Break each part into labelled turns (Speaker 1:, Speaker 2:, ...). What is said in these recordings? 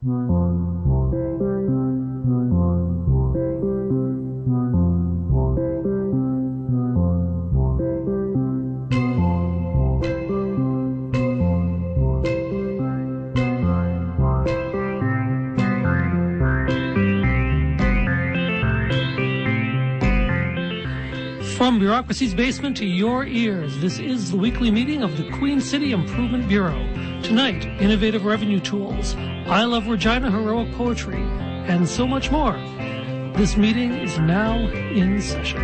Speaker 1: From Bureaucracy's basement to your ears, this is the weekly meeting of the Queen City Improvement Bureau. Tonight, innovative revenue tools, I Love Regina heroic poetry, and so much more. This meeting is now in session.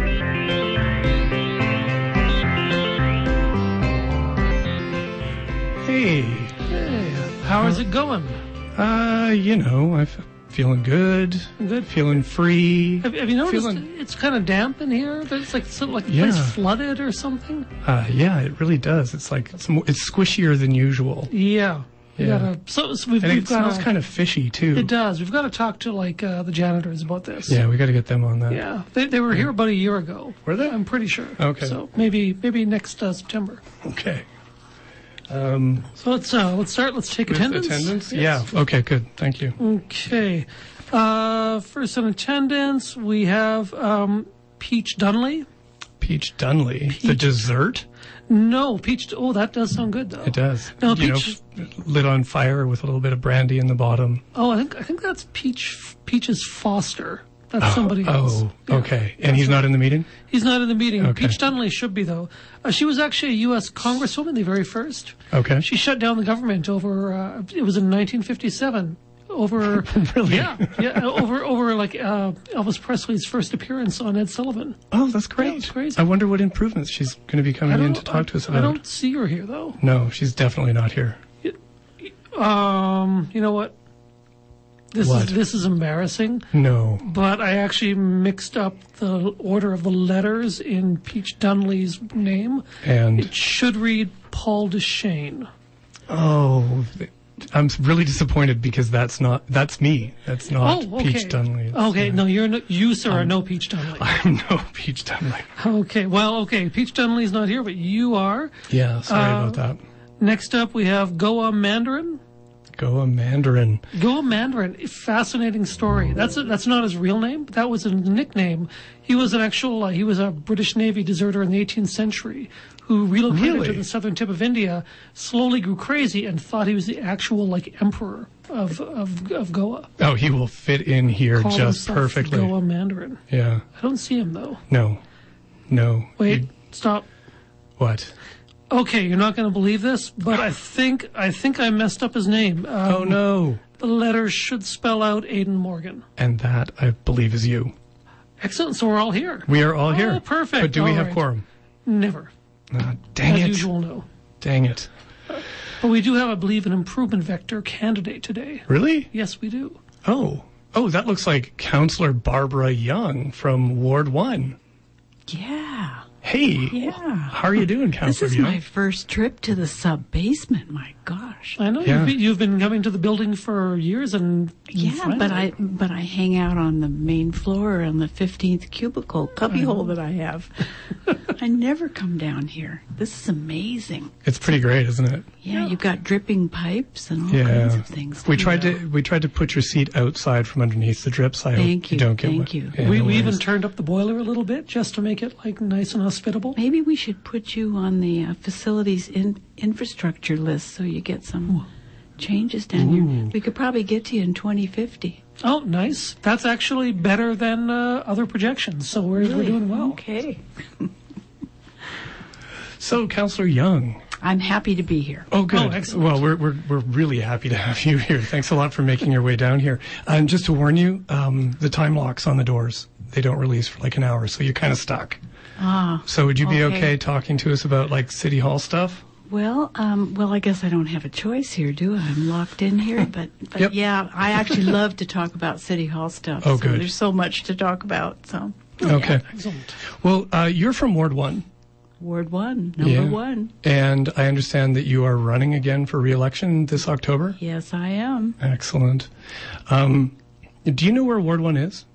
Speaker 2: Hey,
Speaker 1: Hey, how is it going?
Speaker 2: uh, you know, I'm feeling good,
Speaker 1: Good.
Speaker 2: feeling free.
Speaker 1: Have, have you noticed
Speaker 2: Feeling-
Speaker 1: it's kind of damp in here? It's like so, like the
Speaker 2: Yeah.
Speaker 1: place flooded or something.
Speaker 2: Uh, yeah, it really does. It's like it's, it's squishier than usual,
Speaker 1: Yeah.
Speaker 2: Yeah.
Speaker 1: gotta, so, so we've,
Speaker 2: and
Speaker 1: we've
Speaker 2: it
Speaker 1: got
Speaker 2: smells kind of fishy too.
Speaker 1: It does. We've got to talk to like uh, the janitors about this.
Speaker 2: Yeah, we got to get them on that.
Speaker 1: Yeah, they, they were here about a year ago.
Speaker 2: Were they?
Speaker 1: I'm pretty sure.
Speaker 2: Okay.
Speaker 1: So maybe maybe next uh, September.
Speaker 2: Okay. Um,
Speaker 1: So let's uh, let's start. Let's take attendance.
Speaker 2: attendance?
Speaker 1: Yes.
Speaker 2: Yeah. Okay. Good. Thank you.
Speaker 1: Okay. Uh, first in attendance, we have um, Peach Dunley.
Speaker 2: Peach Dunley, the dessert.
Speaker 1: No, Peach. Oh, that does sound good though.
Speaker 2: It does.
Speaker 1: No,
Speaker 2: you
Speaker 1: peach-
Speaker 2: know, lit on fire with a little bit of brandy in the bottom.
Speaker 1: Oh, I think I think that's Peach Peach's Foster. That's
Speaker 2: Oh,
Speaker 1: somebody else.
Speaker 2: Oh,
Speaker 1: Yeah.
Speaker 2: okay. And he's not in the meeting.
Speaker 1: He's not in the meeting.
Speaker 2: Okay.
Speaker 1: Peach Dunley should be though. Uh, she was actually a U.S. Congresswoman, the very first.
Speaker 2: Okay.
Speaker 1: She shut down the government over. Uh, it was in 1957. Over
Speaker 2: Really?
Speaker 1: yeah, yeah, over over like uh, Elvis Presley's first appearance on Ed Sullivan.
Speaker 2: Oh, that's great.
Speaker 1: it's crazy.
Speaker 2: I wonder what improvements she's going to be coming in to talk to us about.
Speaker 1: I don't see her here though.
Speaker 2: No, she's definitely not here.
Speaker 1: Um, you know what? This
Speaker 2: What?
Speaker 1: is this is embarrassing.
Speaker 2: No.
Speaker 1: But I actually mixed up the order of the letters in Peach Dunley's name.
Speaker 2: And
Speaker 1: It should read Paul Dechene.
Speaker 2: oh, I'm really disappointed because that's not that's me. That's not
Speaker 1: Oh, okay.
Speaker 2: Peach Dunley. It's,
Speaker 1: Okay,
Speaker 2: uh,
Speaker 1: no, you're no, you sir are no Peach Dunley.
Speaker 2: I'm no Peach Dunley.
Speaker 1: Okay, well, okay, Peach Dunley's not here, but you are.
Speaker 2: Yeah, sorry
Speaker 1: Uh,
Speaker 2: about that.
Speaker 1: Next up, we have Goa Mandarin.
Speaker 2: Go a Mandarin.
Speaker 1: Goa Mandarin, fascinating story. That's a, that's not his real name. But that was a nickname. He was an actual. Uh, he was a British Navy deserter in the 18th century who relocated to the southern tip of India, slowly grew crazy, and thought he was the actual like emperor of of, of Goa.
Speaker 2: Oh, he will fit in here just perfectly.
Speaker 1: Goa Mandarin.
Speaker 2: Yeah.
Speaker 1: I don't see him though.
Speaker 2: No. No.
Speaker 1: Wait,
Speaker 2: You-
Speaker 1: stop.
Speaker 2: what?
Speaker 1: Okay, you're not going to believe this, but I think I think I messed up his name. Um,
Speaker 2: Oh no.
Speaker 1: The letters should spell out Aiden Morgan.
Speaker 2: And that I believe is you.
Speaker 1: Excellent. So we're all here.
Speaker 2: We are all here.
Speaker 1: Oh, perfect.
Speaker 2: But do we have
Speaker 1: right.
Speaker 2: quorum?
Speaker 1: Never,
Speaker 2: Ah, dang
Speaker 1: as
Speaker 2: it.
Speaker 1: usual, no.
Speaker 2: Dang it.
Speaker 1: But we do have, I believe, an improvement vector candidate today.
Speaker 2: Really?
Speaker 1: Yes, we do.
Speaker 2: Oh. Oh, that looks like Councillor Barbara Young from Ward 1.
Speaker 3: Yeah.
Speaker 2: Hey.
Speaker 3: Yeah.
Speaker 2: How are you doing,
Speaker 3: This
Speaker 2: Councillor
Speaker 3: is
Speaker 2: Young?
Speaker 3: my first trip to the sub basement. My gosh.
Speaker 1: I know
Speaker 2: Yeah.
Speaker 1: you've, been, you've been coming to the building for years, and
Speaker 3: Yeah,
Speaker 1: finally-
Speaker 3: but I but I hang out on the main floor on the fifteenth cubicle cubbyhole that I have. I never come down here. This is amazing.
Speaker 2: It's pretty great, isn't it?
Speaker 3: Yeah, you've got dripping pipes and all
Speaker 2: Yeah.
Speaker 3: kinds of things.
Speaker 2: We tried
Speaker 3: out.
Speaker 2: to we tried to put your seat outside from underneath the drips. I
Speaker 3: Thank
Speaker 2: hope
Speaker 3: you,
Speaker 2: don't get
Speaker 3: thank
Speaker 2: wet.
Speaker 3: you.
Speaker 2: Yeah,
Speaker 1: we, we even turned up the boiler a little bit just to make it like nice and hospitable.
Speaker 3: Maybe we should put you on the uh, facilities in, infrastructure list so you get some changes down here. We could probably get to you in 2050.
Speaker 1: Oh, nice. That's actually better than uh, other projections. So we're, we're doing well.
Speaker 3: Okay.
Speaker 2: So, Councillor Young.
Speaker 3: I'm happy to be here.
Speaker 2: Oh, good.
Speaker 1: Oh, excellent.
Speaker 2: Well, we're, we're, we're really happy to have you here. Thanks a lot for making your way down here. And just to warn you, um, the time locks on the doors. They don't release for like an hour, so you're kind of stuck.
Speaker 3: Ah.
Speaker 2: So would you be
Speaker 3: Okay.
Speaker 2: okay talking to us about like City Hall stuff?
Speaker 3: Well, um, well, I guess I don't have a choice here, do I? I'm locked in here, but, but
Speaker 2: Yep.
Speaker 3: yeah, I actually love to talk about City Hall stuff.
Speaker 2: Oh,
Speaker 3: so
Speaker 2: good.
Speaker 3: There's so much to talk about. So,
Speaker 2: Okay.
Speaker 1: Excellent.
Speaker 2: Well, uh, you're from Ward 1.
Speaker 3: Ward one, number
Speaker 2: Yeah.
Speaker 3: one.
Speaker 2: And I understand that you are running again for re-election this October.
Speaker 3: Yes, I am.
Speaker 2: Excellent. Um, do you know where Ward 1 is?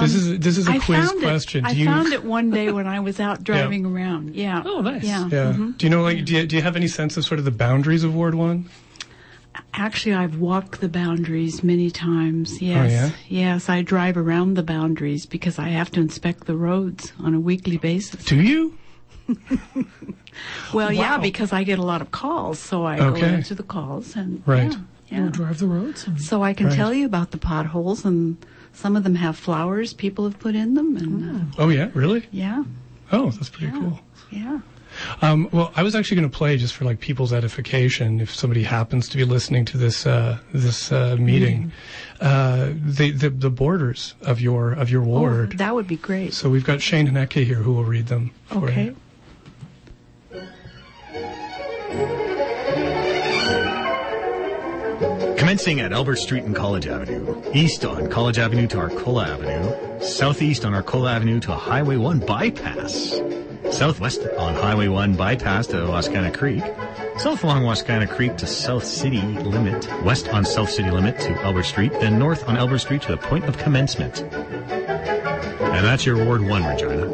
Speaker 2: This is this is a
Speaker 3: Um,
Speaker 2: quiz question.
Speaker 3: It.
Speaker 2: do
Speaker 3: I
Speaker 2: you
Speaker 3: found it one day when I was out driving around. Yeah.
Speaker 1: Oh, nice.
Speaker 3: Yeah.
Speaker 2: Yeah.
Speaker 3: mhm.
Speaker 2: Do you know like do you, do you have any sense of sort of the boundaries of Ward 1?
Speaker 3: Actually, I've walked the boundaries many times. Yes.
Speaker 2: Oh, yeah?
Speaker 3: Yes, I drive around the boundaries because I have to inspect the roads on a weekly basis.
Speaker 2: Do you?
Speaker 3: Well, yeah, because I get a lot of calls, so I
Speaker 2: Okay.
Speaker 3: go into the calls and
Speaker 2: Right.
Speaker 3: yeah,
Speaker 1: You
Speaker 3: yeah.
Speaker 1: drive the roads. And
Speaker 3: So I can
Speaker 2: Right.
Speaker 3: tell you about the potholes, and some of them have flowers people have put in them, and uh,
Speaker 2: Oh yeah, really?
Speaker 3: yeah,
Speaker 2: Oh, that's pretty cool.
Speaker 3: yeah.
Speaker 2: Um, well, I was actually going to play just for like people's edification. If somebody happens to be listening to this uh, this uh, meeting, uh, the, the the borders of your of your
Speaker 3: Oh,
Speaker 2: ward.
Speaker 3: that would be great.
Speaker 2: so we've got Shane Haneke here who will read them. For
Speaker 3: Okay.
Speaker 2: You.
Speaker 4: Commencing at Albert Street and College Avenue, east on College Avenue to Arcola Avenue, southeast on Arcola Avenue to Highway 1 bypass, southwest on Highway 1 bypass to Wascana Creek, south along Wascana Creek to South City Limit, west on South City Limit to Albert Street, then north on Albert Street to the point of commencement. And that's your Ward 1, Regina.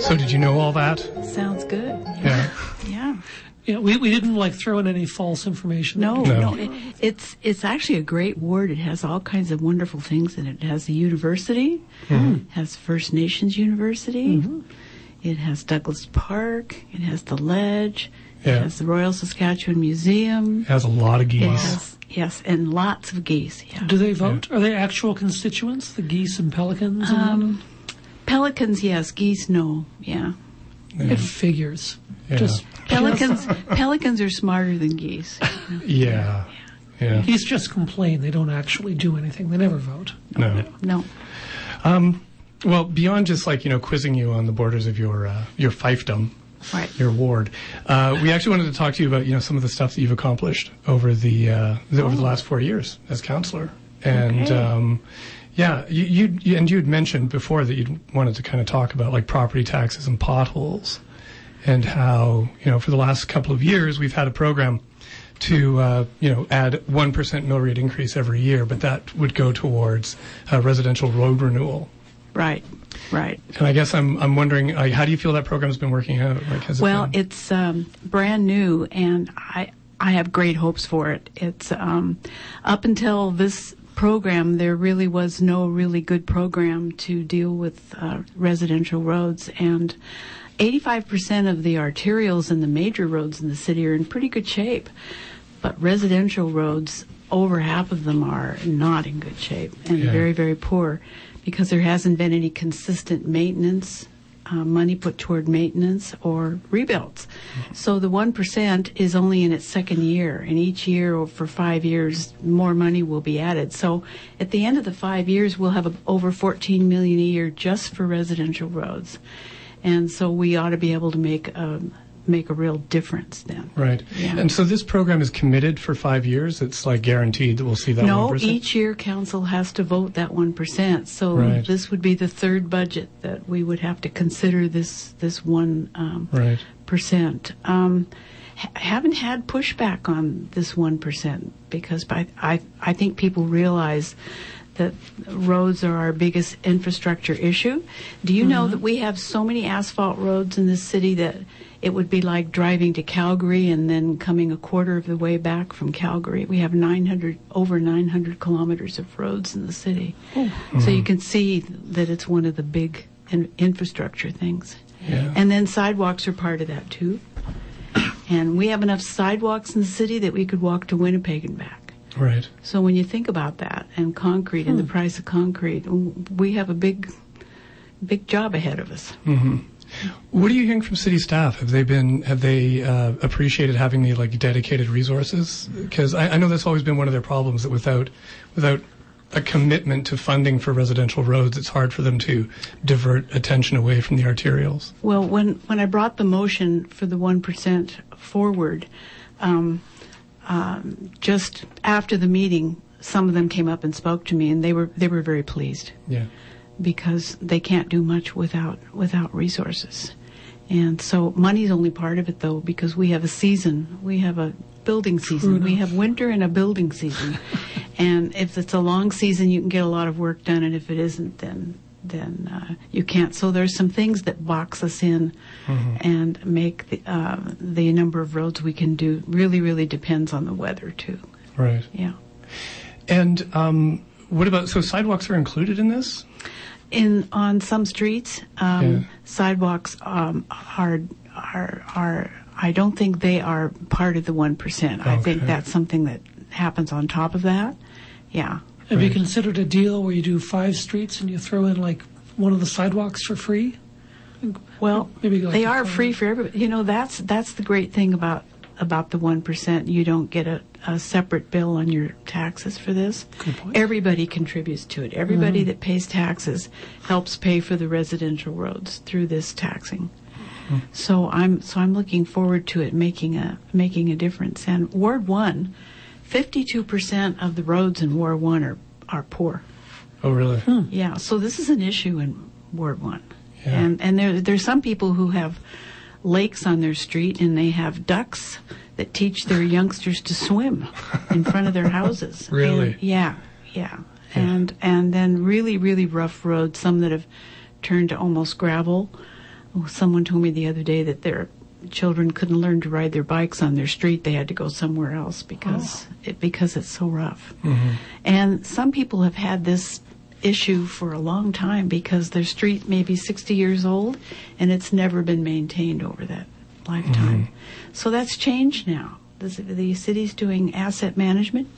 Speaker 2: So did you know all that?
Speaker 3: Sounds good.
Speaker 2: Yeah.
Speaker 3: Yeah.
Speaker 1: yeah, we, we didn't like throw in any false information.
Speaker 3: No,
Speaker 2: No.
Speaker 3: no, it, it's it's actually a great word. It has all kinds of wonderful things in it. It has the university,
Speaker 2: Mm-hmm.
Speaker 3: has First Nations University, it has Douglas Park, it has the Ledge,
Speaker 2: Yeah.
Speaker 3: it has the Royal Saskatchewan Museum.
Speaker 2: It has a lot of geese.
Speaker 3: has yes, and lots of geese. Yeah.
Speaker 1: Do they vote? Are they actual constituents, the geese and pelicans? And
Speaker 3: Um, pelicans, yes. Geese, no. Yeah.
Speaker 1: that? It figures.
Speaker 2: Yeah.
Speaker 1: Just
Speaker 3: Pelicans, pelicans are smarter than geese.
Speaker 2: Yeah. Yeah.
Speaker 1: geese just complain. They don't actually do anything. They never vote.
Speaker 2: No.
Speaker 3: No.
Speaker 2: Well, beyond just like you know quizzing you on the borders of your uh, your fiefdom,
Speaker 3: Right.
Speaker 2: your ward, uh, we actually wanted to talk to you about you know some of the stuff that you've accomplished over the, uh, the over the last four years as councillor, and
Speaker 3: Okay.
Speaker 2: um, yeah, you, you you- and you had mentioned before that you wanted to kind of talk about like property taxes and potholes, and how you know for the last couple of years we've had a program to uh, you know add one percent mill rate increase every year, but that would go towards uh, residential road renewal.
Speaker 3: Right. Right.
Speaker 2: And I guess I'm I'm wondering, like, how do you feel that program's been working out? Like, has it
Speaker 3: Well,
Speaker 2: been-
Speaker 3: it's um, brand new, and I I have great hopes for it. It's um, up until this program, there really was no really good program to deal with uh, residential roads, and 85% of the arterials and the major roads in the city are in pretty good shape, but residential roads, over half of them are not in good shape and
Speaker 2: Yeah.
Speaker 3: very very poor because there hasn't been any consistent maintenance uh, money put toward maintenance or rebuilds. So the 1% is only in its second year, and each year or for five years, more money will be added. So at the end of the five years, we'll have a, over 14 million a year just for residential roads. And so we ought to be able to make um, make a real difference then.
Speaker 2: right.
Speaker 3: Yeah.
Speaker 2: And so this program is committed for five years. It's like guaranteed that we'll see that.
Speaker 3: No,
Speaker 2: 1%?
Speaker 3: each year council has to vote that one percent. So
Speaker 2: Right.
Speaker 3: this would be the third budget that we would have to consider this this one um,
Speaker 2: Right.
Speaker 3: percent. Um, ha- haven't had pushback on this one percent because I, I I think people realize that roads are our biggest infrastructure issue. Do you know mm-hmm. that we have so many asphalt roads in this city that it would be like driving to Calgary and then coming a quarter of the way back from Calgary. We have 900 over 900 kilometers of roads in the city. So you mm-hmm. can see that it's one of the big in- infrastructure things.
Speaker 2: Yeah.
Speaker 3: And then sidewalks are part of that too. And we have enough sidewalks in the city that we could walk to Winnipeg and back.
Speaker 2: Right.
Speaker 3: So when you think about that and concrete and the price of concrete, we have a big, big job ahead of us.
Speaker 2: What are you hearing from city staff? Have they been have they uh, appreciated having the like dedicated resources? Because I, I know that's always been one of their problems that without without a commitment to funding for residential roads, it's hard for them to divert attention away from the arterials.
Speaker 3: Well, when, when I brought the motion for the 1% forward, um, um, just after the meeting, some of them came up and spoke to me, and they were they were very pleased
Speaker 2: Yeah.
Speaker 3: because they can't do much without without resources. And so money's only part of it though because we have a season. We have a building season. We have winter and a building season. and if it's a long season you can get a lot of work done and if it isn't then then uh, you can't. So there's some things that box us in and make the, uh, the number of roads we can do really, really depends on the weather too.
Speaker 2: Right.
Speaker 3: Yeah.
Speaker 2: And um, what about so sidewalks are included in this?
Speaker 3: In on some streets, um,
Speaker 2: Yeah.
Speaker 3: sidewalks um, are are are. I don't think they are part of the one percent. Okay. I think that's something that happens on top of that. Yeah.
Speaker 1: Have you considered a deal where you do five streets and you throw in like one of the sidewalks for free?
Speaker 3: Well,
Speaker 1: Maybe like
Speaker 3: they are free for everybody. You know, that's that's the great thing about about the one percent. You don't get a, a separate bill on your taxes for this.
Speaker 1: Good point.
Speaker 3: Everybody contributes to it. Everybody mm. that pays taxes helps pay for the residential roads through this taxing. Hmm. So I'm so I'm looking forward to it making a making a difference. And Ward One, 52 percent of the roads in Ward One are are poor.
Speaker 2: Oh, really? Hmm.
Speaker 3: Yeah, so this is an issue in Ward One,
Speaker 2: Yeah.
Speaker 3: and and there there's some people who have lakes on their street and they have ducks that teach their youngsters to swim in front of their houses.
Speaker 2: Really?
Speaker 3: And- yeah, yeah, and and then really really rough roads, some that have turned to almost gravel. Someone told me the other day that their children couldn't learn to ride their bikes on their street; they had to go somewhere else because oh. it because it's so rough. Mm-hmm. And some people have had this issue for a long time because their street may be 60 years old and it's never been maintained over that lifetime. Mm-hmm. So that's changed now. The, the city's doing asset management.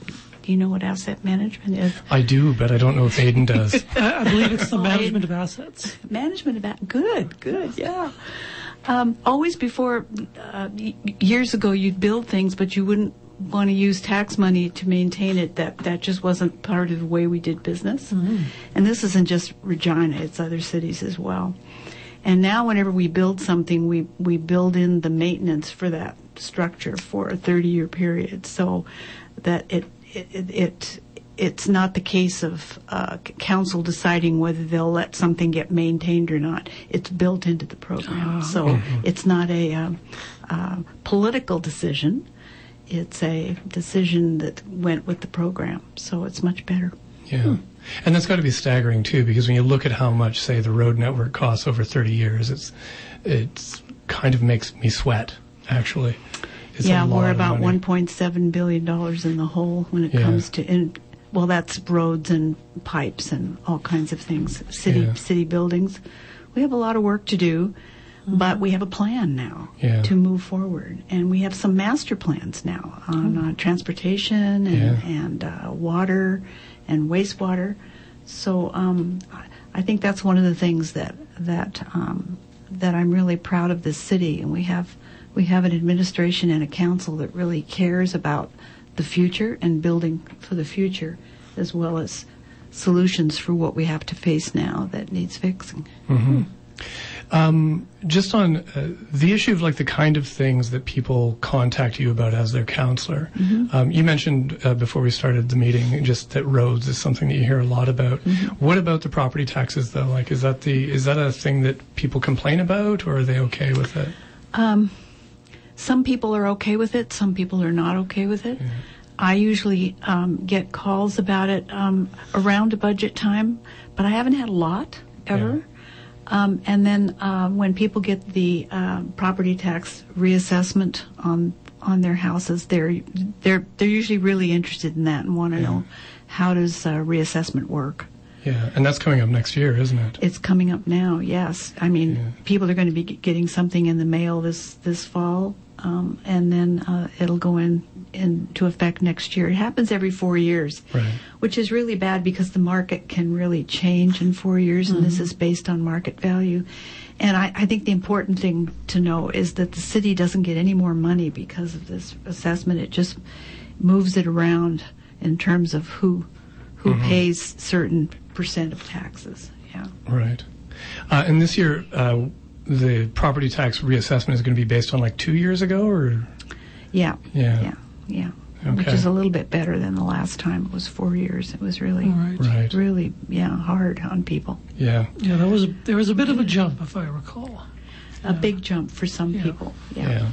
Speaker 3: Do you know what asset management is?
Speaker 2: I do, but I don't know if Aiden does.
Speaker 1: I, I believe it's the
Speaker 3: Oh,
Speaker 1: management of assets.
Speaker 3: management about good good yeah um, always before uh, years ago you'd build things but you wouldn't want to use tax money to maintain it. That that just wasn't part of the way we did business. And this isn't just regina it's other cities as well. And now whenever we build something we we build in the maintenance for that structure for a 30 year period. So that it it, it, it it's not the case of uh, council deciding whether they'll let something get maintained or not. It's built into the program, so it's not a um, uh, political decision. It's a decision that went with the program, so it's much better.
Speaker 2: Yeah. And that's got to be staggering too, because when you look at how much, say, the road network costs over 30 years, it's it's kind of makes me sweat. Actually, it's
Speaker 3: yeah, we're about 1.7 billion dollars in the hole when it
Speaker 2: Yeah.
Speaker 3: comes to in, well, that's roads and pipes and all kinds of things, city
Speaker 2: Yeah.
Speaker 3: city buildings. We have a lot of work to do, but we have a plan now
Speaker 2: Yeah.
Speaker 3: to move forward, and we have some master plans now on uh, transportation and,
Speaker 2: Yeah.
Speaker 3: and uh, water and wastewater. So um, I- I think that's one of the things that that um, that I'm really proud of this city, and we have we have an administration and a council that really cares about the future and building for the future, as well as solutions for what we have to face now that needs fixing.
Speaker 2: just on uh, the issue of like the kind of things that people contact you about as their councillor. Um, you mentioned uh, before we started the meeting just that roads is something that you hear a lot about. What about the property taxes though? Like, is that the is that a thing that people complain about, or are they okay with it?
Speaker 3: Some people are okay with it, some people are not okay with it. I usually um, get calls about it um, around budget time, but I haven't had a lot ever. Um, and then uh, when people get the uh, property tax reassessment on on their houses, they're they're they're usually really interested in that and want to know how does uh, reassessment work.
Speaker 2: Yeah, and that's coming up next year, isn't it?
Speaker 3: It's coming up now. Yes, I mean
Speaker 2: Yeah.
Speaker 3: people are going to be getting something in the mail this this fall, um, and then uh, it'll go in into effect next year. It happens every four years,
Speaker 2: Right.
Speaker 3: which is really bad because the market can really change in four years, and this is based on market value. And I, I think the important thing to know is that the city doesn't get any more money because of this assessment. It just moves it around in terms of who who pays certain percent of taxes. Yeah.
Speaker 2: Right. Uh, and this year, uh, the property tax reassessment is going to be based on like two years ago, or
Speaker 3: Yeah.
Speaker 2: Yeah.
Speaker 3: Yeah. Yeah. Which is a little bit better than the last time. It was four years. It was really,
Speaker 1: All right.
Speaker 2: right?
Speaker 3: really, yeah, hard on people.
Speaker 2: Yeah.
Speaker 1: Yeah, there was a, there was a bit of a jump, if I recall.
Speaker 3: A big jump for some
Speaker 1: Yeah.
Speaker 3: people. Yeah.
Speaker 2: Yeah.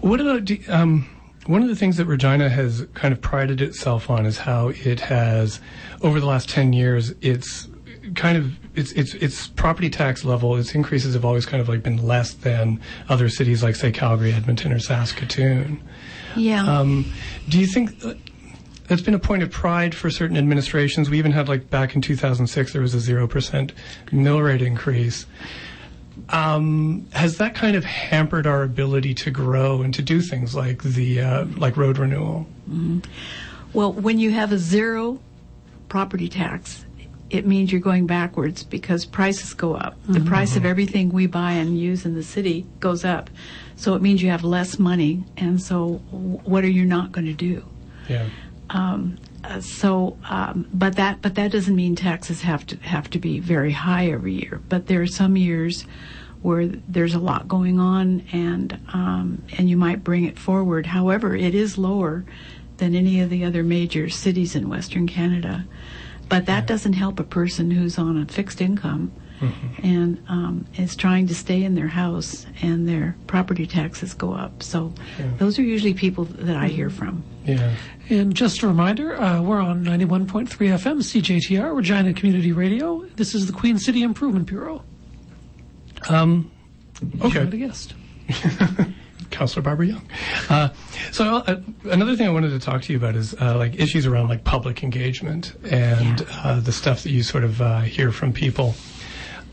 Speaker 2: What about do- um, one of the things that Regina has kind of prided itself on is how it has, over the last ten years, it's kind of its its its property tax level, its increases have always kind of like been less than other cities like say Calgary, Edmonton, or Saskatoon.
Speaker 3: Yeah.
Speaker 2: Um, do you think uh, that's been a point of pride for certain administrations? We even had like back in 2006 there was a zero percent mill rate increase. Um, has that kind of hampered our ability to grow and to do things like the uh, like road renewal?
Speaker 3: Well, when you have a zero property tax, it means you're going backwards because prices go up. The price of everything we buy and use in the city goes up. So it means you have less money. And so, what are you not going to do?
Speaker 2: Yeah.
Speaker 3: Uh, so, um, but that but that doesn't mean taxes have to have to be very high every year. But there are some years where there's a lot going on, and um, and you might bring it forward. However, it is lower than any of the other major cities in Western Canada. But that doesn't help a person who's on a fixed income and um, is trying to stay in their house, and their property taxes go up. So, those are usually people that I hear from.
Speaker 2: Yeah.
Speaker 1: And just a reminder, uh, we're on 91.3 FM, CJTR, Regina Community Radio. This is the Queen City Improvement Bureau.
Speaker 2: Um, okay.
Speaker 1: You had a
Speaker 2: okay.
Speaker 1: guest.
Speaker 2: Councillor Barbara Young. Uh, so uh, another thing I wanted to talk to you about is uh, like issues around like public engagement and uh, the stuff that you sort of uh, hear from people.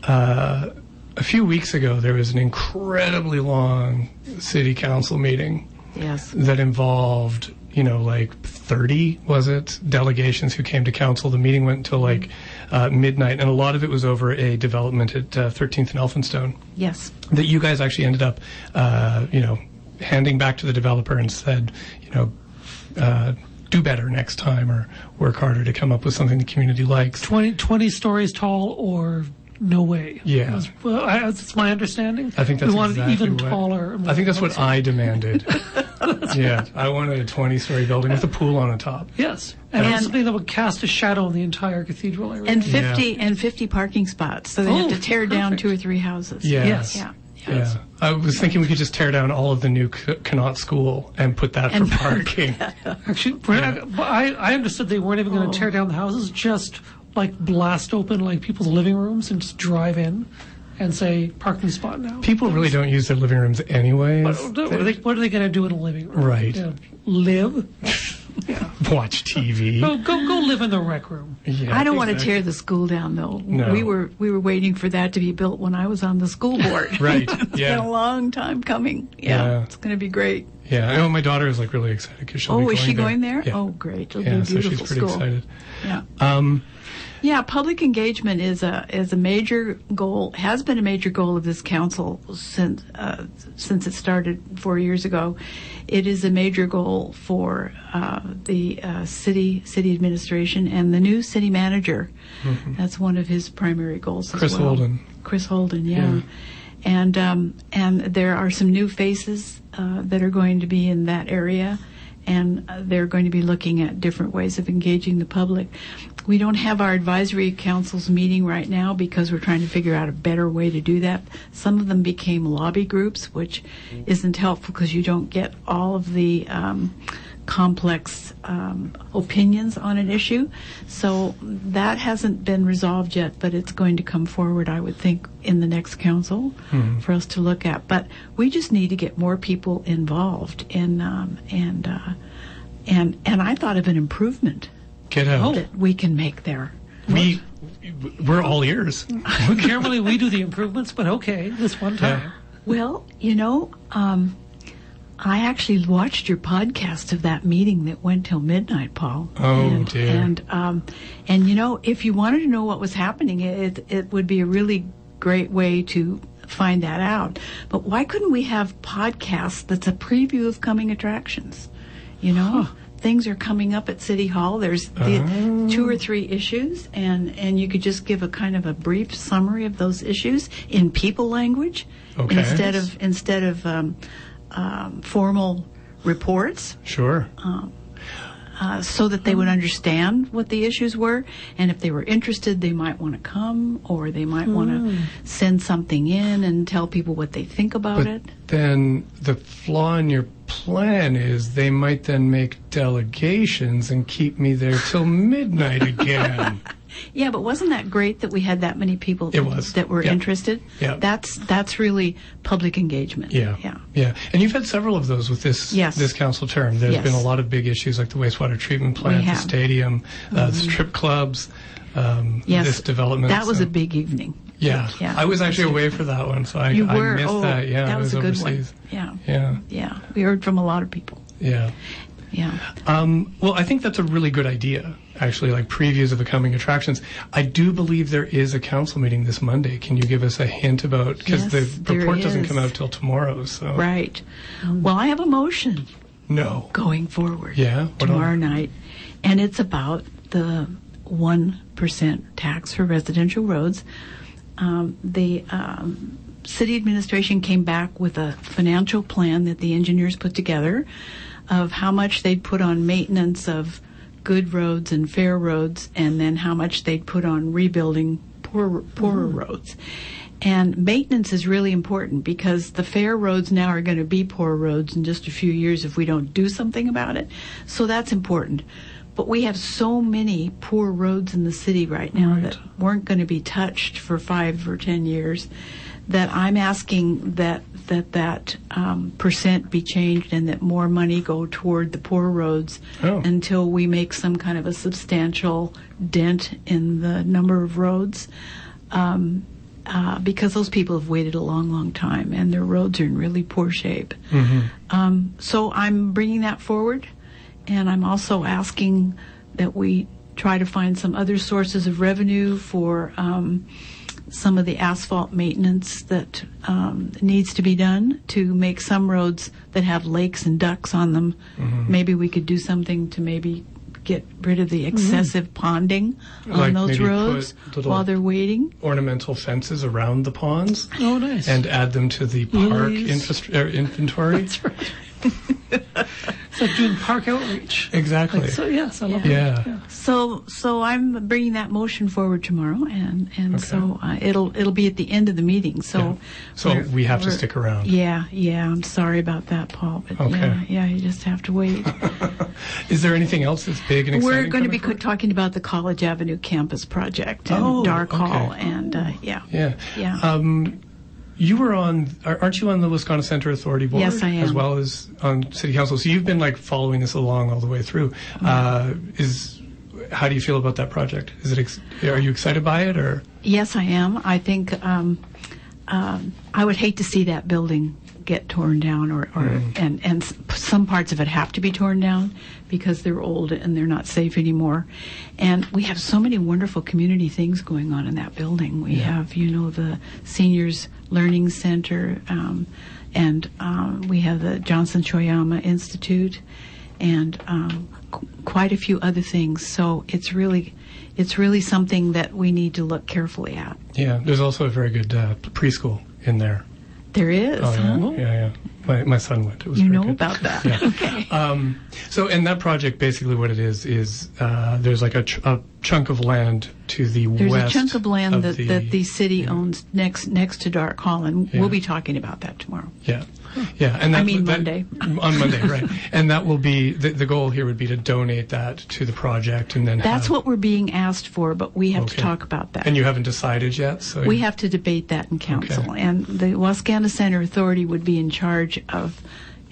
Speaker 2: Uh, a few weeks ago, there was an incredibly long city council meeting
Speaker 3: Yes.
Speaker 2: that involved, you know, like 30, was it, delegations who came to council. The meeting went until like uh, midnight, and a lot of it was over a development at uh, 13th and Elphinstone
Speaker 3: Yes.
Speaker 2: that you guys actually ended up, uh, you know, handing back to the developer and said, you know, uh, do better next time or work harder to come up with something the community likes.
Speaker 1: 20, 20 stories tall or no way.
Speaker 2: Yeah.
Speaker 1: That's, well, I, that's my understanding.
Speaker 2: I think that's
Speaker 1: we wanted
Speaker 2: exactly
Speaker 1: even
Speaker 2: what,
Speaker 1: taller.
Speaker 2: I think that's what I demanded. yeah, I wanted a 20-story building with a pool on the top.
Speaker 1: Yes, and,
Speaker 3: And-
Speaker 1: something that would cast a shadow on the entire cathedral area.
Speaker 3: And 50 and 50 parking spots. So they have
Speaker 1: Oh,
Speaker 3: to tear down two or three houses.
Speaker 2: Yeah.
Speaker 1: Yes.
Speaker 3: Yeah.
Speaker 2: Yeah, I was thinking we could just tear down all of the new C- Connaught School and put that
Speaker 3: And-
Speaker 2: for parking.
Speaker 1: Actually, we're not- but I, I understood they weren't even going to tear down the houses, just like blast open like people's living rooms and just drive in and say parking spot now.
Speaker 2: People really don't use their living rooms anyways.
Speaker 1: What are they, what are they going to do in a living room?
Speaker 2: Right.
Speaker 1: Yeah.
Speaker 2: Watch TV.
Speaker 1: Go, go, go live in the rec room.
Speaker 2: Yeah,
Speaker 3: I don't want to tear the school down though.
Speaker 2: No.
Speaker 3: We were we were waiting for that to be built when I was on the school board.
Speaker 2: Right,
Speaker 3: it's
Speaker 2: yeah.
Speaker 3: been a long time coming. Yeah.
Speaker 2: Yeah.
Speaker 3: It's going to be great.
Speaker 2: Yeah, I know my daughter is like really excited because she'll
Speaker 3: Oh,
Speaker 2: be going
Speaker 3: is she
Speaker 2: there.
Speaker 3: going there?
Speaker 2: Yeah.
Speaker 3: Oh, great. It'll
Speaker 2: yeah,
Speaker 3: be a
Speaker 2: so
Speaker 3: beautiful
Speaker 2: she's pretty
Speaker 3: school.
Speaker 2: excited.
Speaker 3: Yeah.
Speaker 2: Um,
Speaker 3: Yeah, public engagement is a is a major goal. Has been a major goal of this council since uh, since it started four years ago. It is a major goal for uh, the uh, city city administration and the new city manager. That's one of his primary goals.
Speaker 2: Mm-hmm. Chris
Speaker 3: as well.
Speaker 2: Holden.
Speaker 3: Chris Holden, yeah.
Speaker 2: Yeah.
Speaker 3: And um, and there are some new faces uh, that are going to be in that area, and uh, they're going to be looking at different ways of engaging the public. We don't have our advisory councils meeting right now because we're trying to figure out a better way to do that. Some of them became lobby groups, which isn't helpful because you don't get all of the um, complex um, opinions on an issue. So that hasn't been resolved yet, but it's going to come forward, I would think, in the next council for us to look at. But we just need to get more people involved in um, and uh, and and I thought of an improvement
Speaker 2: get out.
Speaker 3: that we can make there.
Speaker 2: We, we're all ears.
Speaker 1: Normally we do the improvements, but okay, this one time.
Speaker 3: Well, you know, um, I actually watched your podcast of that meeting that went till midnight, Paul.
Speaker 2: Oh,
Speaker 3: and,
Speaker 2: dear.
Speaker 3: And um, and you know, if you wanted to know what was happening, it it would be a really great way to find that out. But why couldn't we have podcasts that's a preview of coming attractions? You know. Things are coming up at City Hall. There's the
Speaker 2: Oh.
Speaker 3: two or three issues, and, and you could just give a kind of a brief summary of those issues in people language
Speaker 2: Okay.
Speaker 3: instead of instead of um, um, formal reports,
Speaker 2: Sure.
Speaker 3: uh, so that they would understand what the issues were, and if they were interested, they might want to come, or they might want to send something in and tell people what they think about
Speaker 2: But
Speaker 3: it.
Speaker 2: then the flaw in your plan is they might then make delegations and keep me there till midnight again.
Speaker 3: Yeah, but wasn't that great that we had that many people
Speaker 2: It was.
Speaker 3: that were
Speaker 2: Yeah.
Speaker 3: interested?
Speaker 2: Yeah.
Speaker 3: That's that's really public engagement.
Speaker 2: Yeah,
Speaker 3: Yeah.
Speaker 2: yeah. And you've had several of those with this
Speaker 3: Yes.
Speaker 2: this council term. There's
Speaker 3: Yes.
Speaker 2: been a lot of big issues like the wastewater treatment plant, the.
Speaker 3: Mm-hmm.
Speaker 2: stadium, uh, the strip clubs, um,
Speaker 3: Yes.
Speaker 2: this development.
Speaker 3: That was
Speaker 2: so-
Speaker 3: a big evening.
Speaker 2: Yeah.
Speaker 3: Yeah.
Speaker 2: I was actually away for that one, so I,
Speaker 3: You
Speaker 2: I missed
Speaker 3: oh,
Speaker 2: that. Yeah,
Speaker 3: that
Speaker 2: I
Speaker 3: was, a good
Speaker 2: overseas.
Speaker 3: one. Yeah.
Speaker 2: Yeah,
Speaker 3: Yeah. We heard from a lot of people.
Speaker 2: yeah.
Speaker 3: Yeah.
Speaker 2: Um, well, I think that's a really good idea, actually, like previews of the coming attractions. I do believe there is a council meeting this Monday. Can you give us a hint about, because
Speaker 3: Yes,
Speaker 2: the report doesn't come out till tomorrow, so.
Speaker 3: Right. Well, I have a motion
Speaker 2: No.
Speaker 3: going forward.
Speaker 2: Yeah?
Speaker 3: Tomorrow
Speaker 2: on?
Speaker 3: night, and it's about the one percent tax for residential roads. Um, the um, city administration came back with a financial plan that the engineers put together of how much they'd put on maintenance of good roads and fair roads, and then how much they'd put on rebuilding poor, poorer roads. And maintenance is really important because the fair roads now are going to be poor roads in just a few years if we don't do something about it. So that's important. But we have so many poor roads in the city right now
Speaker 2: Right.
Speaker 3: that weren't going to be touched for five or ten years that I'm asking that that that um, percent be changed and that more money go toward the poor roads
Speaker 2: Oh.
Speaker 3: until we make some kind of a substantial dent in the number of roads. Um, uh, because those people have waited a long, long time and their roads are in really poor shape. Um, so I'm bringing that forward, and I'm also asking that we try to find some other sources of revenue for um, some of the asphalt maintenance that um, needs to be done to make some roads that have lakes and ducks on them. Maybe we could do something to maybe get rid of the excessive ponding on
Speaker 2: Like
Speaker 3: those roads while they're waiting.
Speaker 2: Ornamental fences around the ponds
Speaker 1: Oh, nice.
Speaker 2: and add them to the park
Speaker 1: Lilies.
Speaker 2: infrastru- er, inventory.
Speaker 1: That's right. It's like doing park outreach.
Speaker 2: Exactly.
Speaker 1: So yes, I love
Speaker 2: Yeah.
Speaker 1: that.
Speaker 3: So, so I'm bringing that motion forward tomorrow, and and
Speaker 2: Okay.
Speaker 3: so uh, it'll it'll be at the end of the meeting. So,
Speaker 2: Yeah. So
Speaker 3: we're-
Speaker 2: have to stick around.
Speaker 3: Yeah, yeah. I'm sorry about that, Paul, but
Speaker 2: Okay.
Speaker 3: yeah, yeah, you just have to wait.
Speaker 2: Is there anything else that's big and exciting?
Speaker 3: We're going to be co-
Speaker 2: forward?
Speaker 3: talking about the College Avenue campus project and
Speaker 2: Oh,
Speaker 3: Darke
Speaker 2: okay.
Speaker 3: Hall, and uh, yeah,
Speaker 2: Yeah.
Speaker 3: yeah.
Speaker 2: Um, you were on, aren't you on the Wascana Center Authority board?
Speaker 3: Yes, I am.
Speaker 2: As well as on City Council. So you've been like following this along all the way through. Uh, is how do you feel about that project? Is it? Ex- are you excited by it or?
Speaker 3: Yes, I am. I think um, um, I would hate to see that building get torn down, or, or and and some parts of it have to be torn down because they're old and they're not safe anymore. And we have so many wonderful community things going on in that building. We have, you know, the seniors learning center, um, and um, we have the Johnson Shoyama Institute, and um, qu- quite a few other things. So it's really it's really something that we need to look carefully at.
Speaker 2: Yeah. There's also a very good uh, preschool in there.
Speaker 3: There is.
Speaker 2: Oh yeah,
Speaker 3: huh?
Speaker 2: yeah, yeah. My my son went. It was
Speaker 3: You know
Speaker 2: good.
Speaker 3: about that.
Speaker 2: Yeah.
Speaker 3: Okay.
Speaker 2: Um, so, and that project, basically, what it is is uh, there's like a, ch- a chunk of land to the
Speaker 3: There's
Speaker 2: west.
Speaker 3: There's a chunk of land that,
Speaker 2: the,
Speaker 3: that the city owns next next to Darke Hall, and
Speaker 2: Yeah.
Speaker 3: we'll be talking about that tomorrow.
Speaker 2: Yeah, yeah, and that,
Speaker 3: I mean
Speaker 2: that-
Speaker 3: Monday.
Speaker 2: on Monday, right? And that will be the, the goal here would be to donate that to the project, and then
Speaker 3: That's
Speaker 2: have,
Speaker 3: what we're being asked for, but we have
Speaker 2: Okay.
Speaker 3: to talk about that.
Speaker 2: And you haven't decided yet, so
Speaker 3: we have to debate that in council,
Speaker 2: Okay.
Speaker 3: and the Wascana Center Authority would be in charge of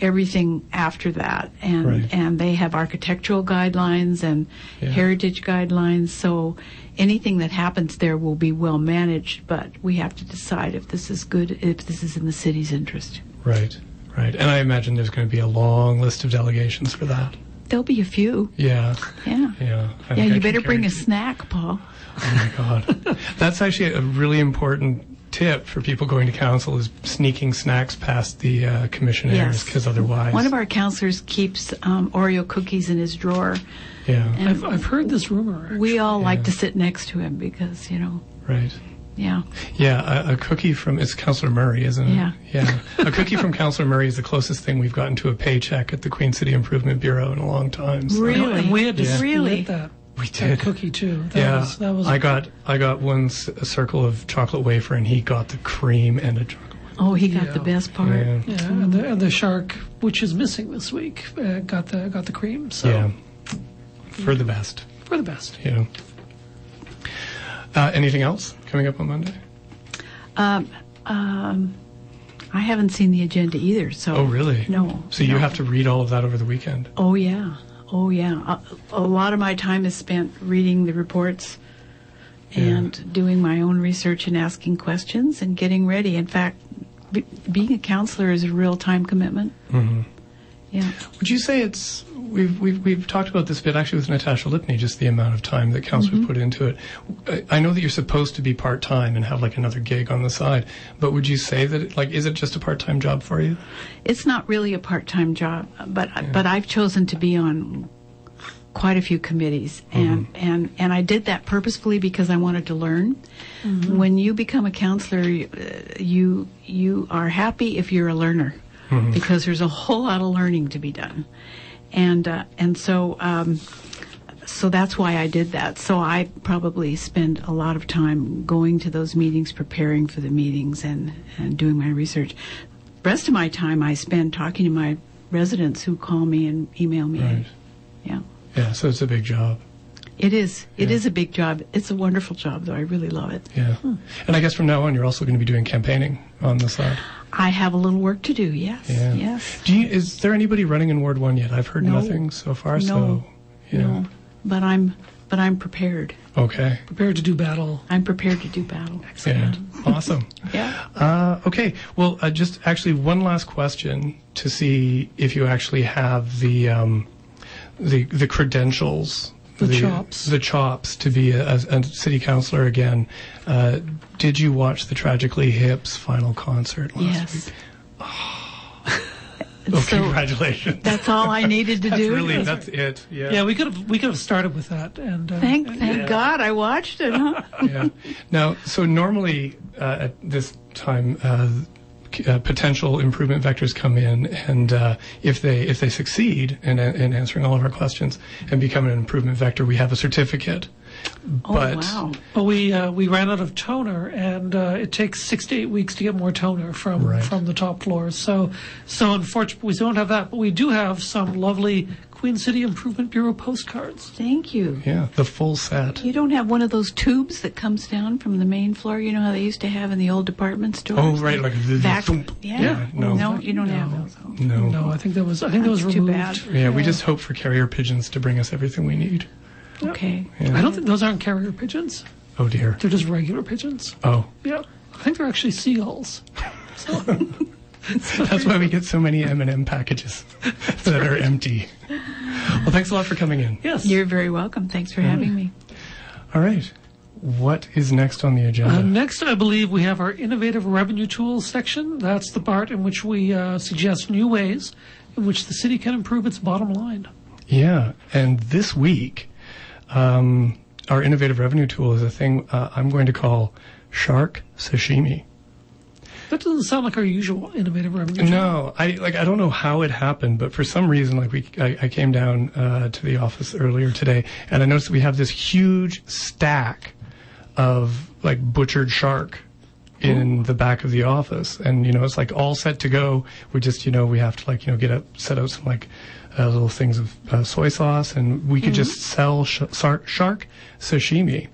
Speaker 3: everything after that, and
Speaker 2: Right.
Speaker 3: and they have architectural guidelines and
Speaker 2: Yeah.
Speaker 3: heritage guidelines. So anything that happens there will be well managed, but we have to decide if this is good, if this is in the city's interest.
Speaker 2: Right, right. And I imagine there's going to be a long list of delegations for that.
Speaker 3: There'll be a few.
Speaker 2: Yeah,
Speaker 3: Yeah.
Speaker 2: yeah. I
Speaker 3: Yeah,
Speaker 2: think I
Speaker 3: you better bring a snack, Paul.
Speaker 2: Oh my god, that's actually a really important tip for people going to council is sneaking snacks past the uh, commissioners
Speaker 3: Yes.
Speaker 2: because otherwise,
Speaker 3: One of our counselors keeps um, Oreo cookies in his drawer,
Speaker 2: yeah,
Speaker 1: I've, I've heard this rumor.
Speaker 3: we all like to sit next to him because, you know,
Speaker 2: right.
Speaker 3: Yeah.
Speaker 2: Yeah, a, a cookie from it's Councillor Murray, isn't it?
Speaker 3: Yeah.
Speaker 2: Yeah. a cookie from Councillor Murray is the closest thing we've gotten to a paycheck at the Queen City Improvement Bureau in a long time. so-
Speaker 3: Really?
Speaker 1: And we had to
Speaker 2: Yeah.
Speaker 1: split
Speaker 3: Really?
Speaker 1: that,
Speaker 2: We
Speaker 1: that
Speaker 2: did.
Speaker 1: cookie too. That
Speaker 2: yeah.
Speaker 1: was that was
Speaker 2: I got I got one s- a circle of chocolate wafer and he got the cream and a chocolate.
Speaker 3: Oh, he got
Speaker 1: Yeah.
Speaker 3: the best part.
Speaker 2: Yeah.
Speaker 1: yeah, and the, and the shark, which is missing this week, uh, got the got the cream. So
Speaker 2: yeah. For the best.
Speaker 1: for the best.
Speaker 2: Yeah. Uh, anything else coming up on Monday?
Speaker 3: Um, um, I haven't seen the agenda either. So
Speaker 2: Oh, really?
Speaker 3: No.
Speaker 2: So you have to read all of that over the weekend.
Speaker 3: Oh yeah. Oh yeah. A, a lot of my time is spent reading the reports and doing my own research and asking questions and getting ready. In fact, be, being a councillor is a real time commitment.
Speaker 2: hmm
Speaker 3: Yeah.
Speaker 2: Would you say it's we've we've we've talked about this bit actually with Natasha Lipney, just the amount of time that councillors
Speaker 3: Mm-hmm.
Speaker 2: put into it. I, I know that you're supposed to be part time and have like another gig on the side, but would you say that it, like is it just a part time job for you?
Speaker 3: It's not really a part time job, but but I've chosen to be on quite a few committees, and and and I did that purposefully because I wanted to learn. When you become a councillor, you- uh, you you are happy if you're a learner, because there's a whole lot of learning to be done, and uh, and so. Um, so that's why I did that. So I probably spend a lot of time going to those meetings, preparing for the meetings, and, and doing my research. The rest of my time I spend talking to my residents who call me and email me.
Speaker 2: Right.
Speaker 3: Yeah.
Speaker 2: Yeah, so it's a big job.
Speaker 3: It is. It
Speaker 2: Yeah.
Speaker 3: is a big job. It's a wonderful job, though. I really love it.
Speaker 2: Yeah, and I guess from now on you're also going to be doing campaigning on the side.
Speaker 3: I have a little work to do. Yes.
Speaker 2: Yeah.
Speaker 3: Yes.
Speaker 2: Do you, is there anybody running in Ward One yet? I've heard
Speaker 3: No.
Speaker 2: nothing so far.
Speaker 3: No.
Speaker 2: So, yeah.
Speaker 3: No. But I'm. But I'm prepared.
Speaker 2: Okay.
Speaker 1: Prepared to do battle.
Speaker 3: I'm prepared to do battle.
Speaker 2: Yeah. awesome.
Speaker 3: Yeah.
Speaker 2: Uh, okay. Well, uh, just actually one last question to see if you actually have the um, the the credentials.
Speaker 1: The chops.
Speaker 2: the chops to be a, a, a city councilor again. Uh, did you watch the Tragically Hip's final concert last
Speaker 3: Yes.
Speaker 2: week?
Speaker 3: And
Speaker 2: Oh,
Speaker 3: so
Speaker 2: congratulations!
Speaker 3: that's all I needed to
Speaker 2: That's
Speaker 3: do.
Speaker 2: really that's it. Yeah.
Speaker 1: Yeah, we could have we could have started with that. And uh,
Speaker 3: Thank, thank
Speaker 1: yeah.
Speaker 3: God I watched it, huh?
Speaker 2: yeah. Now, so normally uh, at this time, uh, c- uh, potential improvement vectors come in, and uh, if they if they succeed in, in answering all of our questions and become an improvement vector, we have a certificate.
Speaker 3: Oh,
Speaker 2: But
Speaker 3: wow.
Speaker 1: But we uh, we ran out of toner, and uh, it takes six to eight weeks to get more toner from
Speaker 2: Right.
Speaker 1: from the top floors. So so unfortunately, we don't have that, but we do have some lovely Queen City Improvement Bureau postcards.
Speaker 3: Thank you.
Speaker 2: yeah, the full set.
Speaker 3: You don't have one of those tubes that comes down from the main floor. You know how they used to have in the old department stores.
Speaker 2: Oh, right, like the- the
Speaker 3: Vac- yeah.
Speaker 2: Yeah, no.
Speaker 3: no, you don't have
Speaker 1: No.
Speaker 3: those. Oh.
Speaker 2: No.
Speaker 1: No, I think that was I think that was
Speaker 3: That's too
Speaker 1: removed.
Speaker 3: bad.
Speaker 2: Yeah, we just hope for carrier pigeons to bring us everything we need.
Speaker 3: Okay.
Speaker 2: Yeah.
Speaker 1: I don't think those aren't carrier pigeons.
Speaker 2: Oh dear.
Speaker 1: They're just regular pigeons.
Speaker 2: Oh,
Speaker 1: Yeah, I think they're actually seagulls.
Speaker 2: that's why we get so many M&M packages that are empty. Well, thanks a lot for coming in.
Speaker 1: Yes.
Speaker 3: You're very welcome. Thanks for having me.
Speaker 2: All right. What is next on the agenda?
Speaker 1: Uh, next, I believe we have our innovative revenue tools section. That's the part in which we uh, suggest new ways in which the city can improve its bottom line.
Speaker 2: Yeah, and this week, um, our innovative revenue tool is a thing uh, I'm going to call shark sashimi.
Speaker 1: That doesn't sound like our usual innovative revenue. tool.
Speaker 2: No, I like I don't know how it happened, but for some reason, like we, I, I came down uh, to the office earlier today, and I noticed that we have this huge stack of like butchered shark in the back of the office, and you know it's like all set to go. We just you know we have to like you know get up, set out some like uh, little things of uh, soy sauce, and we could just sell sh- shark, shark sashimi,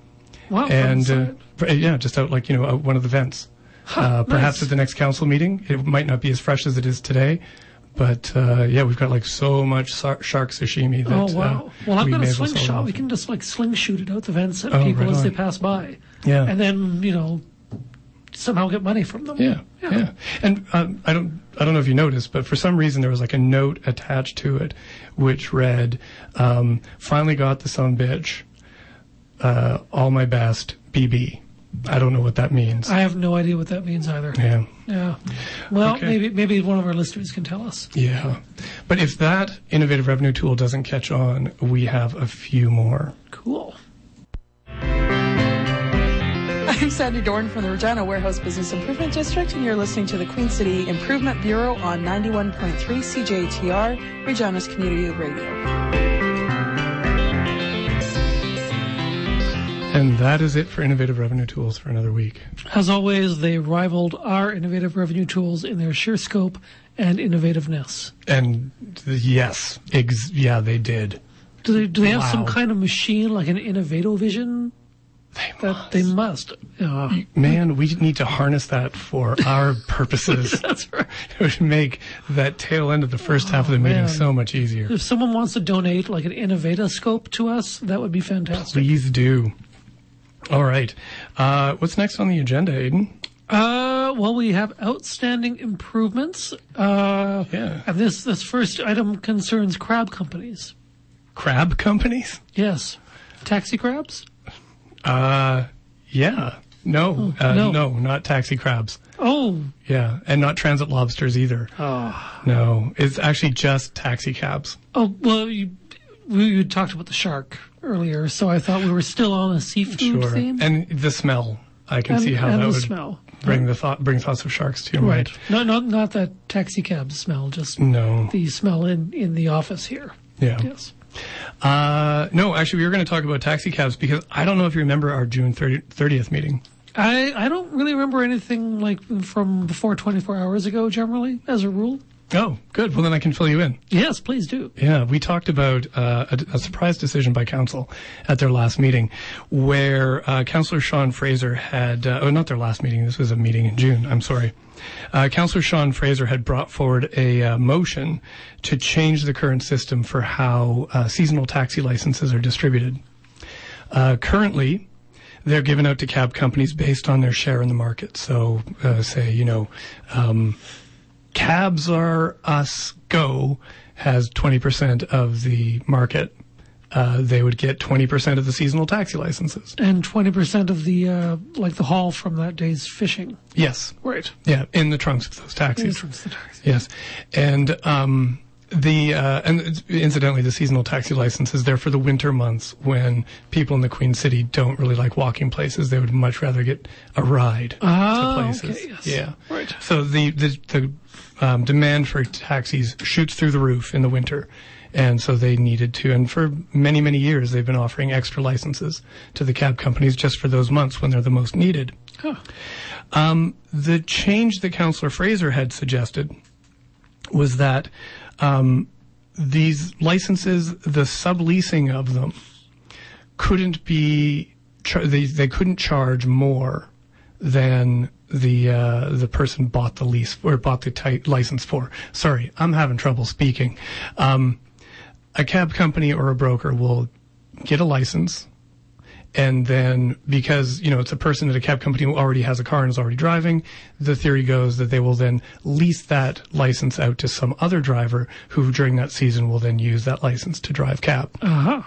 Speaker 1: Wow.
Speaker 2: and uh, yeah, just out like you know out one of the vents. Uh, perhaps
Speaker 1: nice.
Speaker 2: at the next council meeting, it might not be as fresh as it is today, but uh, yeah, we've got like so much sar- shark sashimi that.
Speaker 1: Oh wow!
Speaker 2: Uh,
Speaker 1: well, I've
Speaker 2: we
Speaker 1: got a slingshot.
Speaker 2: off.
Speaker 1: We can just like sling shoot it out the vents at
Speaker 2: Oh,
Speaker 1: people
Speaker 2: right
Speaker 1: as they pass by,
Speaker 2: Yeah.
Speaker 1: and then you know somehow get money from them.
Speaker 2: Yeah, yeah. And um, I don't, I don't know if you noticed, but for some reason there was like a note attached to it, which read, um, "Finally got the son bitch. Uh, all my best, BB." I don't know what that means.
Speaker 1: I have no idea what that means either.
Speaker 2: yeah,
Speaker 1: Yeah. Well,
Speaker 2: Okay.
Speaker 1: maybe maybe one of our listeners can tell us.
Speaker 2: yeah. But if that innovative revenue tool doesn't catch on, we have a few more.
Speaker 1: Cool.
Speaker 5: I'm Sandy Dorn from the Regina Warehouse Business Improvement District, and you're listening to the Queen City Improvement Bureau on 91.3 CJTR, Regina's Community Radio.
Speaker 2: And that is it for innovative revenue tools for another week.
Speaker 1: As always, they rivaled our innovative revenue tools in their sheer scope and innovativeness.
Speaker 2: And yes, ex- yeah, they did.
Speaker 1: Do they, do they have some kind of machine like an Innovatovision that they must. Uh,
Speaker 2: Man, we need to harness that for our purposes.
Speaker 1: that's right.
Speaker 2: It would make that tail end of the first half of the meeting
Speaker 1: man.
Speaker 2: so much easier.
Speaker 1: If someone wants to donate like an Innovatoscope to us, that would be fantastic.
Speaker 2: Please do. All right. Uh, what's next on the agenda, Aidan?
Speaker 1: Uh, well, we have outstanding improvements. Uh,
Speaker 2: Yeah.
Speaker 1: and this this first item concerns crab companies.
Speaker 2: Crab companies?
Speaker 1: Yes, taxi crabs.
Speaker 2: Uh, yeah. No, uh,
Speaker 1: no.
Speaker 2: no, not taxi crabs.
Speaker 1: Oh,
Speaker 2: Yeah, and not transit lobsters either.
Speaker 1: oh,
Speaker 2: No, it's actually just taxi cabs.
Speaker 1: oh. Well, you we you talked about the shark earlier, so I thought we were still on a seafood
Speaker 2: Sure.
Speaker 1: theme.
Speaker 2: And the smell. I can
Speaker 1: And-
Speaker 2: see how that
Speaker 1: the
Speaker 2: would
Speaker 1: smell.
Speaker 2: bring the thought bring thoughts of sharks to your
Speaker 1: Right.
Speaker 2: mind.
Speaker 1: Not not not that taxi cab smell, just
Speaker 2: No.
Speaker 1: the smell in in the office here.
Speaker 2: Yeah.
Speaker 1: Yes.
Speaker 2: Uh, no, actually, we were going to talk about taxi cabs because I don't know if you remember our June 30, 30th meeting.
Speaker 1: I I don't really remember anything like from before 24 hours ago. Generally, as a rule.
Speaker 2: Oh, good. Well, then I can fill you in.
Speaker 1: Yes, please do.
Speaker 2: Yeah, we talked about uh, a, a surprise decision by council at their last meeting, where uh, Councillor Shawn Fraser had, uh, oh, not their last meeting. This was a meeting in June. I'm sorry. Uh, Councillor Shawn Fraser had brought forward a uh, motion to change the current system for how uh, seasonal taxi licenses are distributed. Uh, currently, they're given out to cab companies based on their share in the market. So, uh, say, you know, um, Cabs Are Us Go has 20% of the market. Uh, they would get 20% of the seasonal taxi licenses.
Speaker 1: And 20% of the uh, like the haul from that day's fishing.
Speaker 2: Yes.
Speaker 1: Right.
Speaker 2: Yeah, in the trunks of those taxis.
Speaker 1: Entrance the taxi.
Speaker 2: Yes, and um, the uh, and incidentally, the seasonal taxi license is there for the winter months when people in the Queen City don't really like walking places. They would much rather get a ride
Speaker 1: Ah,
Speaker 2: to places.
Speaker 1: okay, yes.
Speaker 2: Yeah,
Speaker 1: Right.
Speaker 2: So the the, the um, demand for taxis shoots through the roof in the winter. And so they needed to, and for many, many years, they've been offering extra licenses to the cab companies just for those months when they're the most needed.
Speaker 1: Huh.
Speaker 2: Um, the change that Councillor Fraser had suggested was that um, these licenses, the subleasing of them, couldn't be char- they they couldn't charge more than the uh, the person bought the lease or bought the license for. Sorry, I'm having trouble speaking. Um, a cab company or a broker will get a license and then because you know it's a person at a cab company who already has a car and is already driving the theory goes that they will then lease that license out to some other driver who during that season will then use that license to drive cab
Speaker 1: Uh-huh.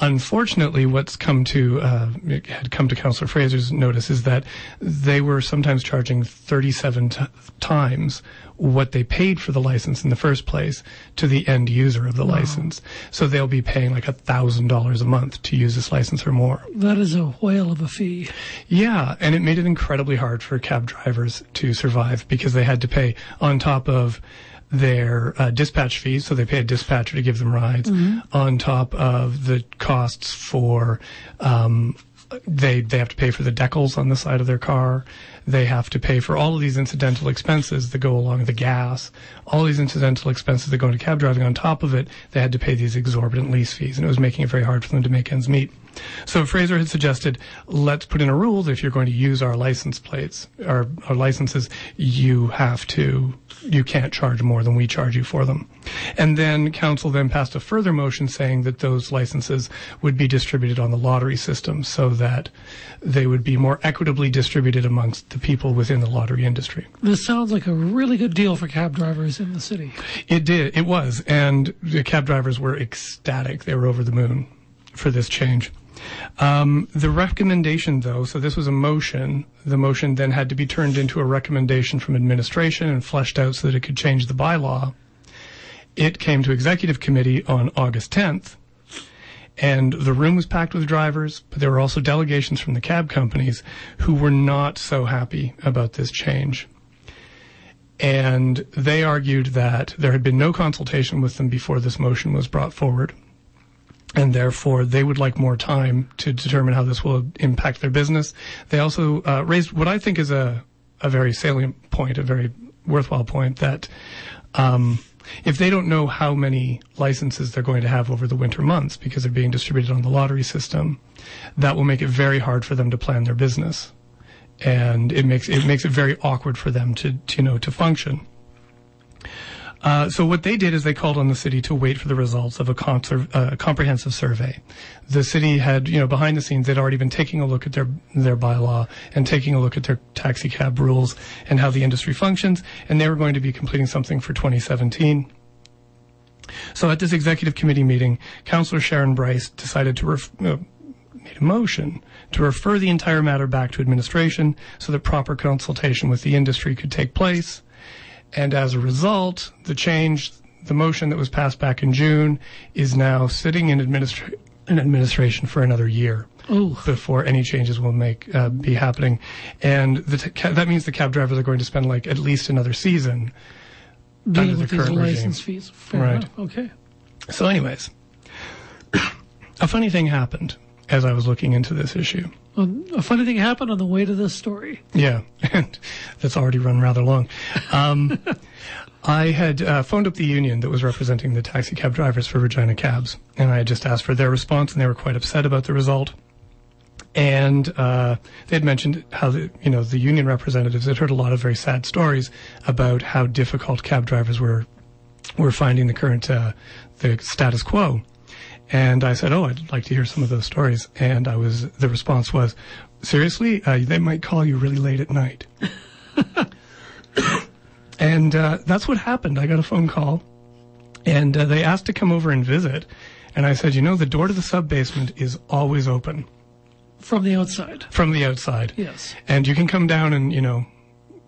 Speaker 2: Unfortunately what's come to uh, had come to councillor fraser's notice is that they were sometimes charging 37 t- times what they paid for the license in the first place to the end user of the license. So they'll be paying like a thousand dollars a month to use this license or more.
Speaker 1: That is a whale of a fee.
Speaker 2: yeah, and it made it incredibly hard for cab drivers to survive because they had to pay on top of their uh, dispatch fees, so they pay a dispatcher to give them rides, on top of the costs for um, they they have to pay for the decals on the side of their car. They have to pay for all of these incidental expenses that go along with the gas, all these incidental expenses that go into cab driving. On top of it, they had to pay these exorbitant lease fees, and it was making it very hard for them to make ends meet. So Fraser had suggested, let's put in a rule that if you're going to use our license plates, our, our licenses, you have to, you can't charge more than we charge you for them. And then council then passed a further motion saying that those licenses would be distributed on the lottery system so that they would be more equitably distributed amongst the people within the lottery industry.
Speaker 1: This sounds like a really good deal for cab drivers in the city.
Speaker 2: It did. It was. And the cab drivers were ecstatic. They were over the moon for this change. Um, the recommendation, though, so this was a motion. The motion then had to be turned into a recommendation from administration and fleshed out so that it could change the bylaw. It came to executive committee on August 10th. And the room was packed with drivers, but there were also delegations from the cab companies who were not so happy about this change and they argued that there had been no consultation with them before this motion was brought forward, and therefore they would like more time to determine how this will impact their business. They also uh, raised what I think is a, a very salient point, a very worthwhile point that um, if they don't know how many licenses they're going to have over the winter months because they're being distributed on the lottery system, that will make it very hard for them to plan their business. And it makes it makes it very awkward for them to, to you know to function. Uh, so what they did is they called on the city to wait for the results of a conser- uh, comprehensive survey. The city had, you know, behind the scenes, they'd already been taking a look at their their bylaw and taking a look at their taxi cab rules and how the industry functions, and they were going to be completing something for 2017. So at this executive committee meeting, Councillor Sharon Bryce decided to ref- uh, made a motion to refer the entire matter back to administration so that proper consultation with the industry could take place. And as a result, the change, the motion that was passed back in June is now sitting in, administra- in administration for another year
Speaker 1: Ooh.
Speaker 2: before any changes will make uh, be happening. And the t- ca- that means the cab drivers are going to spend like at least another season.
Speaker 1: Dealing
Speaker 2: under
Speaker 1: with
Speaker 2: the current
Speaker 1: license
Speaker 2: regime.
Speaker 1: fees. Fair
Speaker 2: Right.
Speaker 1: enough. Okay.
Speaker 2: So, anyways, a funny thing happened as I was looking into this issue.
Speaker 1: Well, a funny thing happened on the way to this story.
Speaker 2: Yeah, and that's already run rather long. Um, I had uh, phoned up the union that was representing the taxi cab drivers for Regina Cabs, and I had just asked for their response, and they were quite upset about the result. And uh, they had mentioned how the you know the union representatives had heard a lot of very sad stories about how difficult cab drivers were were finding the current uh, the status quo. And I said, "Oh, I'd like to hear some of those stories." And I was the response was, "Seriously, uh, they might call you really late at night." and uh, that's what happened. I got a phone call, and uh, they asked to come over and visit. And I said, "You know, the door to the sub basement is always open
Speaker 1: From the outside.
Speaker 2: from the outside,
Speaker 1: Yes.
Speaker 2: and you can come down and you know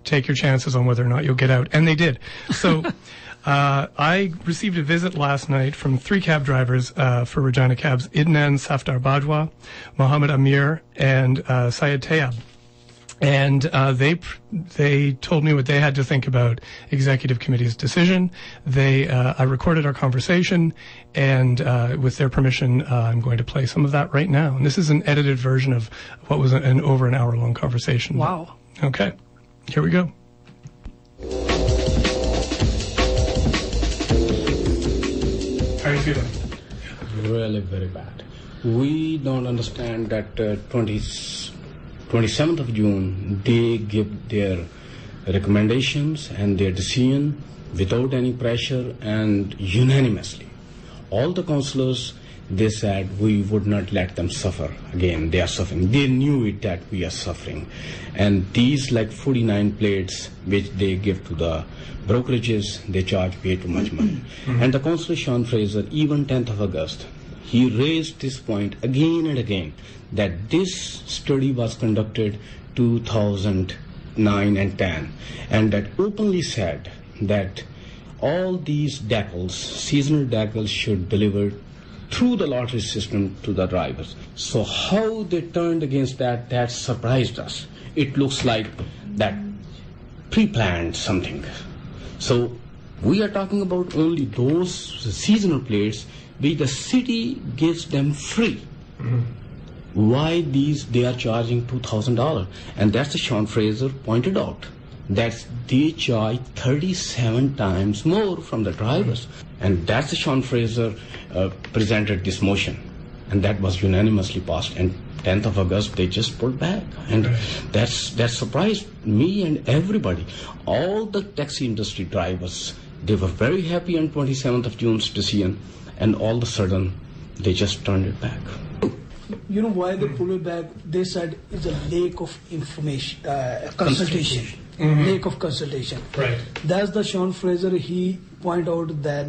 Speaker 2: take your chances on whether or not you'll get out." And they did. So. Uh, I received a visit last night from three cab drivers uh, for Regina Cabs: Idnan Safdar Bajwa, Mohammed Amir, and uh, Syed Tayab. And uh, they they told me what they had to think about executive committee's decision. They uh, I recorded our conversation, and uh, with their permission, uh, I'm going to play some of that right now. And this is an edited version of what was an, an over an hour long conversation.
Speaker 1: Wow.
Speaker 2: Okay, here we go. Feeling?
Speaker 6: really very bad. We don't understand that uh, 20, 27th of June they give their recommendations and their decision without any pressure and unanimously. All the councillors they said we would not let them suffer again. They are suffering. They knew it that we are suffering, and these like 49 plates which they give to the brokerages, they charge way too much money. Mm-hmm. And the councillor Shawn Fraser, even 10th of August, he raised this point again and again that this study was conducted 2009 and 10 and that openly said that all these decals seasonal decals should deliver through the lottery system to the drivers so how they turned against that that surprised us it looks like that pre-planned something so we are talking about only those seasonal plates which the city gives them free. Mm-hmm. Why these they are charging two thousand dollars? And that's the Shawn Fraser pointed out. That they charge thirty-seven times more from the drivers, mm-hmm. And that's the Shawn Fraser uh, presented this motion, and that was unanimously passed. And 10th of August they just pulled back, and that's that surprised me and everybody. All the taxi industry drivers they were very happy on 27th of June's decision, and all of a sudden they just turned it back.
Speaker 7: You know why they pulled it back? They said it's a lack of information, uh, consultation. Lack of consultation.
Speaker 2: Right.
Speaker 7: That's the Shawn Fraser. He point out that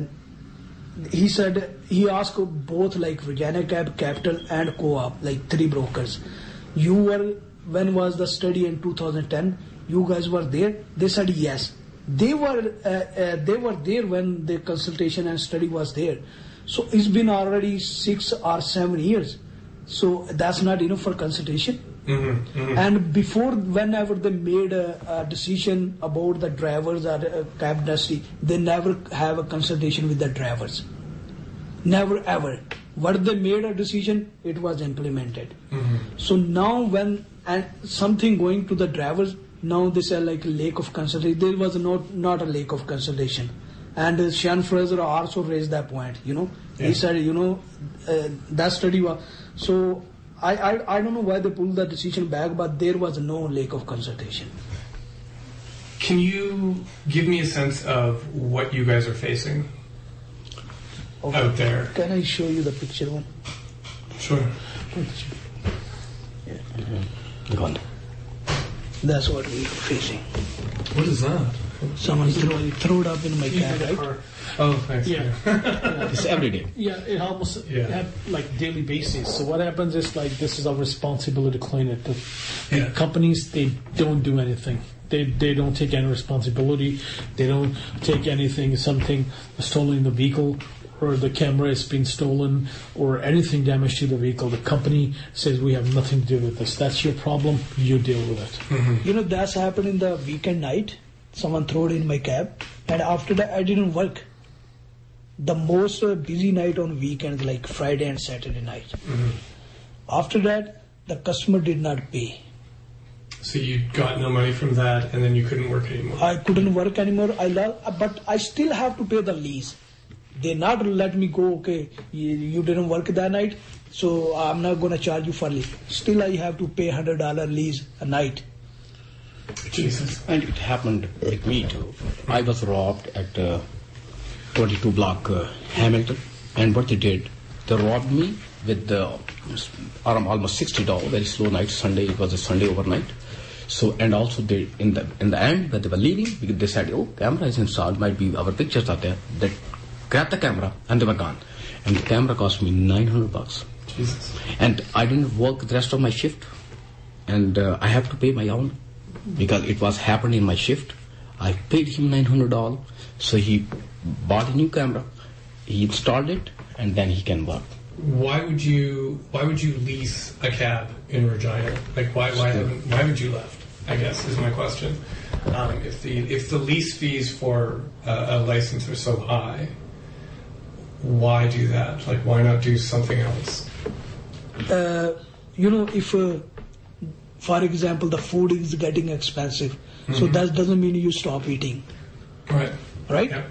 Speaker 7: he said he asked both like Regina Cap, Capital, and Co-op, like three brokers. You were when was the study in 2010? You guys were there. They said yes. They were uh, uh, they were there when the consultation and study was there. So it's been already six or seven years. So that's not enough for consultation. And before, whenever they made a, a decision about the drivers or uh, cab industry, they never have a consultation with the drivers. Never ever. What they made a decision, it was implemented. So now when and something going to the drivers, now they say like lack of consultation. There was not not a lack of consultation, And uh, Shawn Fraser also raised that point. You know, he said, you know, uh, that study was so. I, I I don't know why they pulled that decision back, but there was no lack of consultation.
Speaker 2: Can you give me a sense of what you guys are facing out there?
Speaker 7: Can I show you the picture one?
Speaker 2: Sure. Mm-hmm.
Speaker 6: Go on.
Speaker 7: That's what we are facing.
Speaker 2: What is that?
Speaker 7: Someone throw, throw it up in my car, right?
Speaker 2: Oh, thanks.
Speaker 8: Yeah.
Speaker 6: It's every day.
Speaker 8: Yeah, it almost
Speaker 2: Yeah.
Speaker 8: have like daily basis. So what happens is like this is our responsibility to clean it. The, the
Speaker 2: Yeah.
Speaker 8: companies they don't do anything. They they don't take any responsibility. They don't take anything. Something stolen in the vehicle or the camera has been stolen or anything damaged to the vehicle. The company says we have nothing to do with this. That's your problem. You deal with it. Mm-hmm.
Speaker 7: You know, that's happened in the weekend night. Someone threw it in my cab, and after that, I didn't work. The most uh, busy night on weekends, like Friday and Saturday night. After that, the customer did not pay.
Speaker 2: So you got no money from that, and then you couldn't work anymore.
Speaker 7: I couldn't work anymore. I lo- but I still have to pay the lease. They not let me go. Okay, you, you didn't work that night, so I'm not gonna charge you for lease. Still, I have to pay hundred dollar lease a night.
Speaker 2: Jesus.
Speaker 6: And it happened with me too. I was robbed at uh, 22 block uh, Hamilton, and what they did, they robbed me with the around almost 60 dollars. Very slow night. Sunday it was a Sunday overnight. So and also they in the in the end when they were leaving, they said, "Oh, camera is installed. Might be our pictures are there." They grabbed the camera and they were gone. And the camera cost me 900 bucks.
Speaker 2: Jesus.
Speaker 6: And I didn't work the rest of my shift, and uh, I have to pay my own because it was happening in my shift. I paid him nine hundred dollars, so he bought a new camera, he installed it, and then he can work.
Speaker 2: Why would you? Why would you lease a cab in Regina? Like, why? Why haven't? Why haven't you left? I guess is my question. Um, if the if the lease fees for uh, a license are so high, why do that? Like, why not do something else?
Speaker 7: uh, you know, if, uh, for example, the food is getting expensive, so that doesn't mean you stop eating,
Speaker 2: Right.
Speaker 7: right?
Speaker 2: Yeah.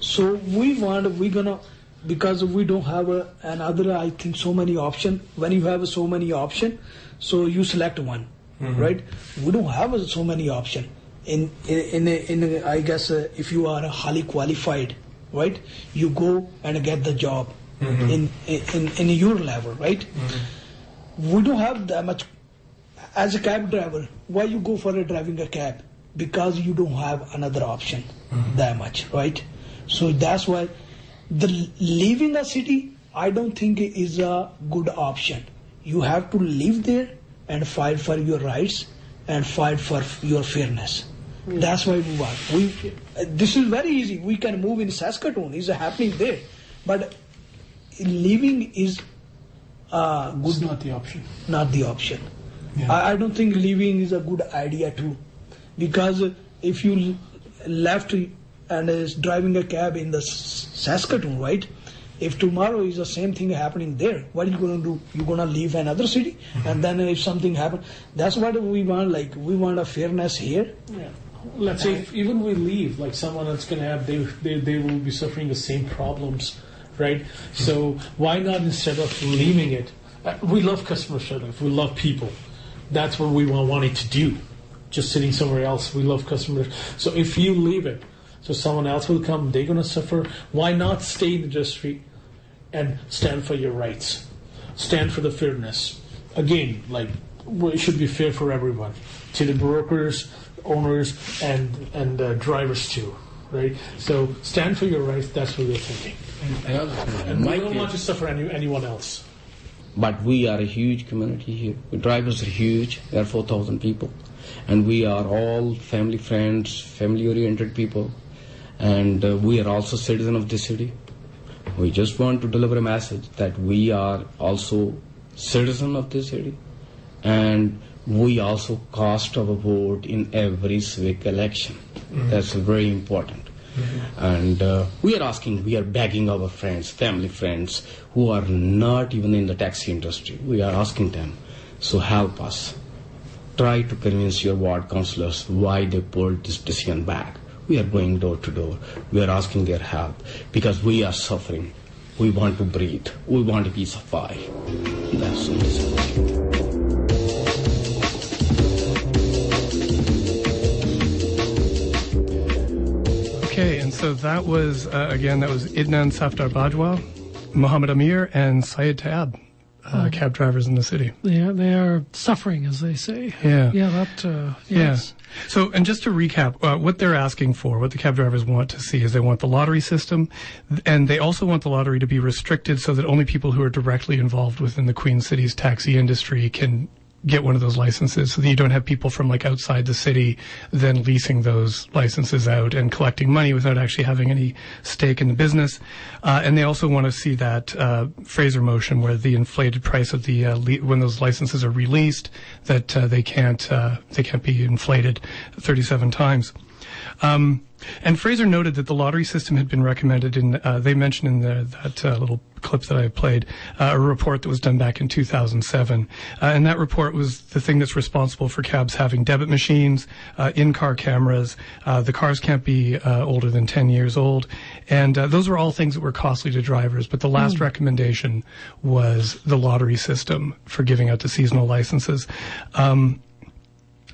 Speaker 7: So we want, we're gonna, because we don't have a, another, I think, so many option. When you have so many option, so you select one, mm-hmm. right? We don't have so many option. In in in, in I guess uh, if you are highly qualified, right? You go and get the job mm-hmm. in, in in your level, right? Mm-hmm. we don't have that much as a cab driver why you go for a driving a cab because you don't have another option that much right so that's why the leaving a city i don't think is a good option. You have to live there and fight for your rights and fight for your fairness. That's why we want. We this is very easy. We can move in saskatoon. It's happening there. But living is uh, good
Speaker 8: It's not the option.
Speaker 7: not the option.
Speaker 2: Yeah.
Speaker 7: I, I don't think leaving is a good idea too, because if you left and is driving a cab in the Saskatoon, right? If tomorrow is the same thing happening there, what are you going to do? You're going to leave another city, and then if something happens, that's what we want. Like we want a fairness here.
Speaker 8: Yeah. Let's say if even we leave, like someone else going to have, they, they, they will be suffering the same problems, right? So why not instead of leaving it? Uh, we love customer service. We love people. That's what we want wanting to do. Just sitting somewhere else. We love customers. So if you leave it, so someone else will come, they're going to suffer. Why not stay in the industry and stand for your rights? Stand for the fairness. Again, like it should be fair for everyone, to the brokers, owners, and and uh, drivers too, right? So stand for your rights. That's what we're thinking, and we don't want to suffer any, anyone else.
Speaker 6: But we are a huge community here. The drivers are huge. There are 4,000 people. And we are all family friends, family oriented people. And uh, we are also citizen of this city. We just want to deliver a message that we are also citizen of this city. And we also cast our vote in every civic election. That's very important. And uh, we are asking, we are begging our friends, family friends, who are not even in the taxi industry. We are asking them, so help us. Try to convince your ward councillors why they pulled this decision back. We are going door to door. We are asking their help because we are suffering. We want to breathe. We want a piece of pie. That's.
Speaker 2: Okay, and so that was, uh, again, that was Idnan Safdar Bajwa, Muhammad Amir, and Syed Taab, uh, cab drivers in the city.
Speaker 1: They are, they are suffering, as they say.
Speaker 2: Yeah.
Speaker 1: Yeah, that, uh,
Speaker 2: Yeah. So, and just to recap, uh, what they're asking for, what the cab drivers want to see is they want the lottery system, and they also want the lottery to be restricted so that only people who are directly involved within the Queen City's taxi industry can get one of those licenses so that you don't have people from like outside the city then leasing those licenses out and collecting money without actually having any stake in the business. Uh, and they also want to see that uh, Fraser motion where the inflated price of the uh, le- when those licenses are released that uh, they can't uh, they can't be inflated 37 times. Um, and Fraser noted that the lottery system had been recommended in, uh, they mentioned in the, that uh, little clip that I played, uh, a report that was done back in 2007. Uh, and that report was the thing that's responsible for cabs having debit machines, uh, in-car cameras. Uh, the cars can't be uh, older than 10 years old. And uh, those were all things that were costly to drivers. But the last recommendation was the lottery system for giving out the seasonal licenses. Um,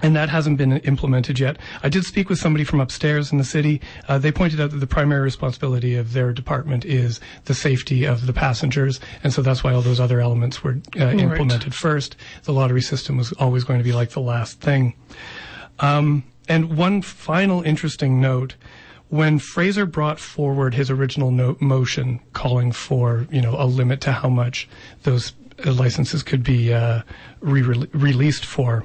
Speaker 2: and that hasn't been implemented yet. I did speak with somebody from upstairs in the city. Uh, they pointed out that the primary responsibility of their department is the safety of the passengers, and so that's why all those other elements were uh, implemented first. The lottery system was always going to be like the last thing. Um, and one final interesting note. When Fraser brought forward his original no- motion calling for, you know, a limit to how much those uh, licenses could be uh, re- released for,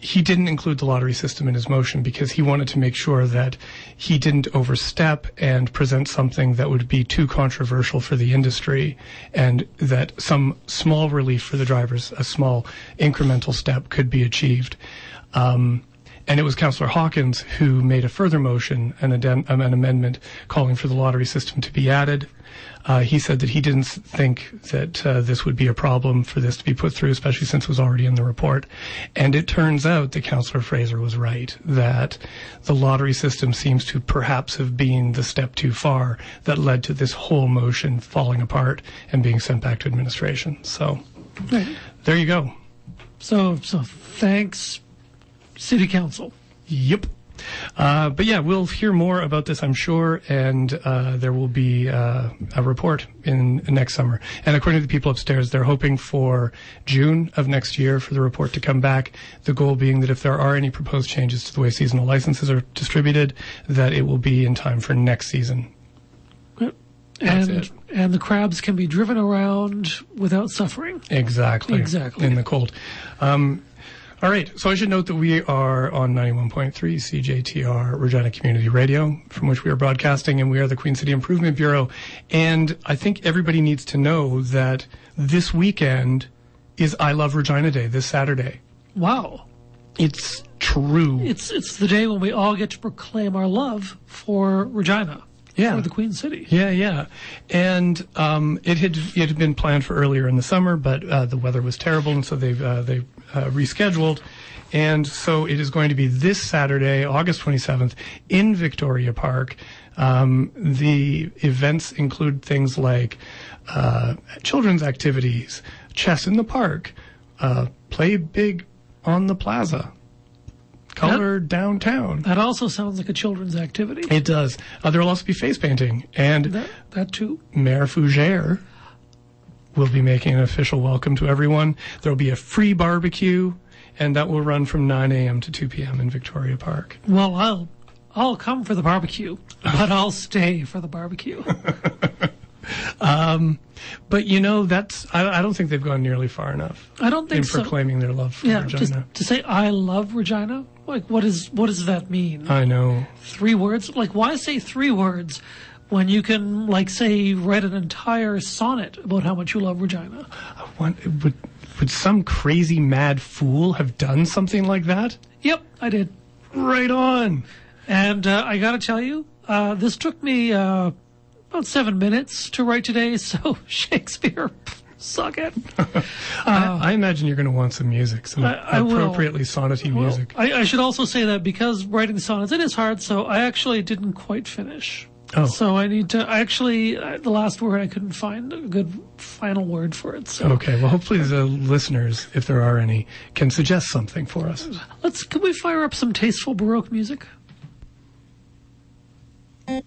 Speaker 2: he didn't include the lottery system in his motion because he wanted to make sure that he didn't overstep and present something that would be too controversial for the industry and that some small relief for the drivers, a small incremental step could be achieved. Um, and it was Councillor Hawkins who made a further motion, an, an amendment calling for the lottery system to be added. Uh, he said that he didn't think that uh, this would be a problem for this to be put through, especially since it was already in the report. And it turns out that Councillor Fraser was right, that the lottery system seems to perhaps have been the step too far that led to this whole motion falling apart and being sent back to administration. So there you go.
Speaker 1: So, so thanks, City Council.
Speaker 2: Yep. Uh, but yeah, we'll hear more about this, I'm sure, and uh, there will be uh, a report in next summer. And according to the people upstairs, they're hoping for June of next year for the report to come back. The goal being that if there are any proposed changes to the way seasonal licenses are distributed, that it will be in time for next season. That's
Speaker 1: And,
Speaker 2: it.
Speaker 1: and the crabs can be driven around without suffering.
Speaker 2: Exactly.
Speaker 1: Exactly.
Speaker 2: In the cold. Um, all right. So I should note that we are on 91.3 CJTR Regina Community Radio, from which we are broadcasting, and we are the Queen City Improvement Bureau. And I think everybody needs to know that this weekend is I Love Regina Day, this Saturday.
Speaker 1: Wow.
Speaker 2: It's true.
Speaker 1: It's, it's the day when we all get to proclaim our love for Regina.
Speaker 2: Yeah.
Speaker 1: For the Queen City.
Speaker 2: Yeah, yeah, and um, it had it had been planned for earlier in the summer, but uh, the weather was terrible, and so they uh, they rescheduled, and so it is going to be this Saturday, August twenty seventh, in Victoria Park. Um, the events include things like uh, children's activities, chess in the park, uh, play big on the plaza, color downtown.
Speaker 1: That also sounds like a children's activity.
Speaker 2: It does. Uh, there will also be face painting, and
Speaker 1: That, that too.
Speaker 2: Mayor Fougere will be making an official welcome to everyone. There will be a free barbecue, and that will run from 9 a.m. to 2 p.m. in Victoria Park.
Speaker 1: Well, I'll I'll come for the barbecue, but I'll stay for the barbecue.
Speaker 2: Um, but you know, that's I, I don't think they've gone nearly far enough
Speaker 1: I don't
Speaker 2: in
Speaker 1: think so.
Speaker 2: proclaiming their love for
Speaker 1: Yeah,
Speaker 2: Regina.
Speaker 1: to say I love Regina. Like, what is what does that mean?
Speaker 2: I know.
Speaker 1: three words? Like, why say three words when you can, like, say, write an entire sonnet about how much you love Regina?
Speaker 2: Want, would would some crazy mad fool have done something like that?
Speaker 1: Yep, I did.
Speaker 2: Right on.
Speaker 1: And uh, I got to tell you, uh, this took me uh, about seven minutes to write today. So Shakespeare, Suck it.
Speaker 2: I, I imagine you're going to want some music, some
Speaker 1: I-
Speaker 2: appropriately sonnety music.
Speaker 1: I, I should also say that because writing sonnets, it is hard, so I actually didn't quite finish.
Speaker 2: Oh.
Speaker 1: So I need to, I actually, uh, the last word, I couldn't find a good final word for it. So
Speaker 2: Okay, well, hopefully the listeners, if there are any, can suggest something for us.
Speaker 1: let's, can we fire up some tasteful Baroque music? There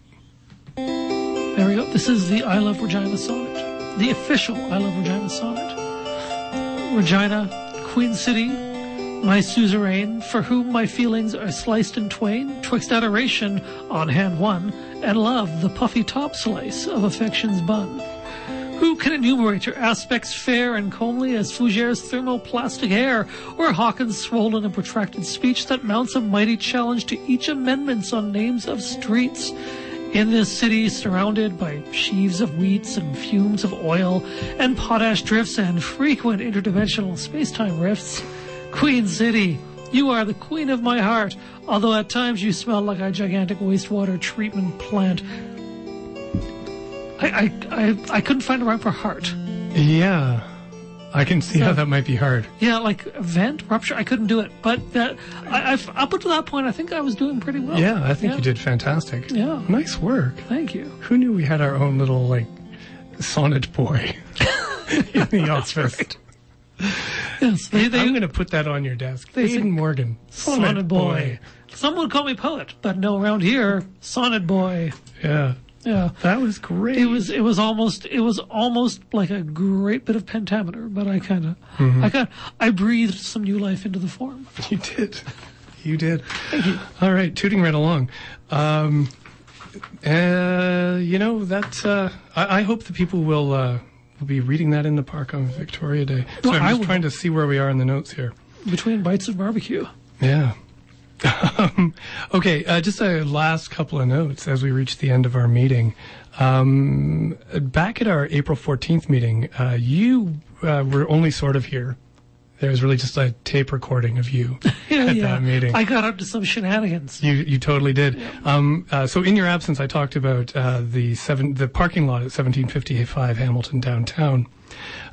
Speaker 1: we go. This is the I Love Regina sonnet. The official I Love Regina sonnet. Regina, Queen City, my suzerain, for whom my feelings are sliced in twain, twixt adoration on hand one, and love the puffy top slice of affection's bun. Who can enumerate your aspects fair and comely as Fougere's thermoplastic hair, or Hawkins' swollen and protracted speech that mounts a mighty challenge to each amendments on names of streets? In this city, surrounded by sheaves of wheats and fumes of oil, and potash drifts and frequent interdimensional space-time rifts, Queen City, you are the queen of my heart, although at times you smell like a gigantic wastewater treatment plant. I, I, I, I couldn't find a rhyme for heart.
Speaker 2: Yeah, I can see how that might be hard.
Speaker 1: Yeah, like vent, rupture, I couldn't do it. But that, I, I've, up until that point, I think I was doing pretty well.
Speaker 2: Yeah, I think
Speaker 1: Yeah.
Speaker 2: you did fantastic.
Speaker 1: Yeah.
Speaker 2: Nice work.
Speaker 1: Thank you.
Speaker 2: Who knew we had our own little, like, sonnet boy in the office?
Speaker 1: Yes, they, they,
Speaker 2: I'm going to put that on your desk.
Speaker 1: They Aidan
Speaker 2: Morgan,
Speaker 1: sonnet boy. Some would call me poet, but no, around here, sonnet boy.
Speaker 2: Yeah,
Speaker 1: Yeah.
Speaker 2: that was great.
Speaker 1: It was it was almost it was almost like a great bit of pentameter, but I kind of
Speaker 2: Mm-hmm.
Speaker 1: I kind I breathed some new life into the form.
Speaker 2: You did. You did. Thank you. All right, tooting right along. Um, uh, you know that uh, I, I hope the people will uh, will be reading that in the park on Victoria Day. So
Speaker 1: Well,
Speaker 2: I'm just trying to see where we are in the notes here.
Speaker 1: Between bites of barbecue.
Speaker 2: Yeah. Um, okay, uh, just a last couple of notes as we reach the end of our meeting. Um, back at our April 14th meeting, uh, you uh, were only sort of here. There was really just a tape recording of you
Speaker 1: Yeah,
Speaker 2: at
Speaker 1: yeah.
Speaker 2: that meeting.
Speaker 1: I got up to some shenanigans.
Speaker 2: You you totally did. Um, uh, so in your absence, I talked about uh, the seven the parking lot at 1755 Hamilton downtown,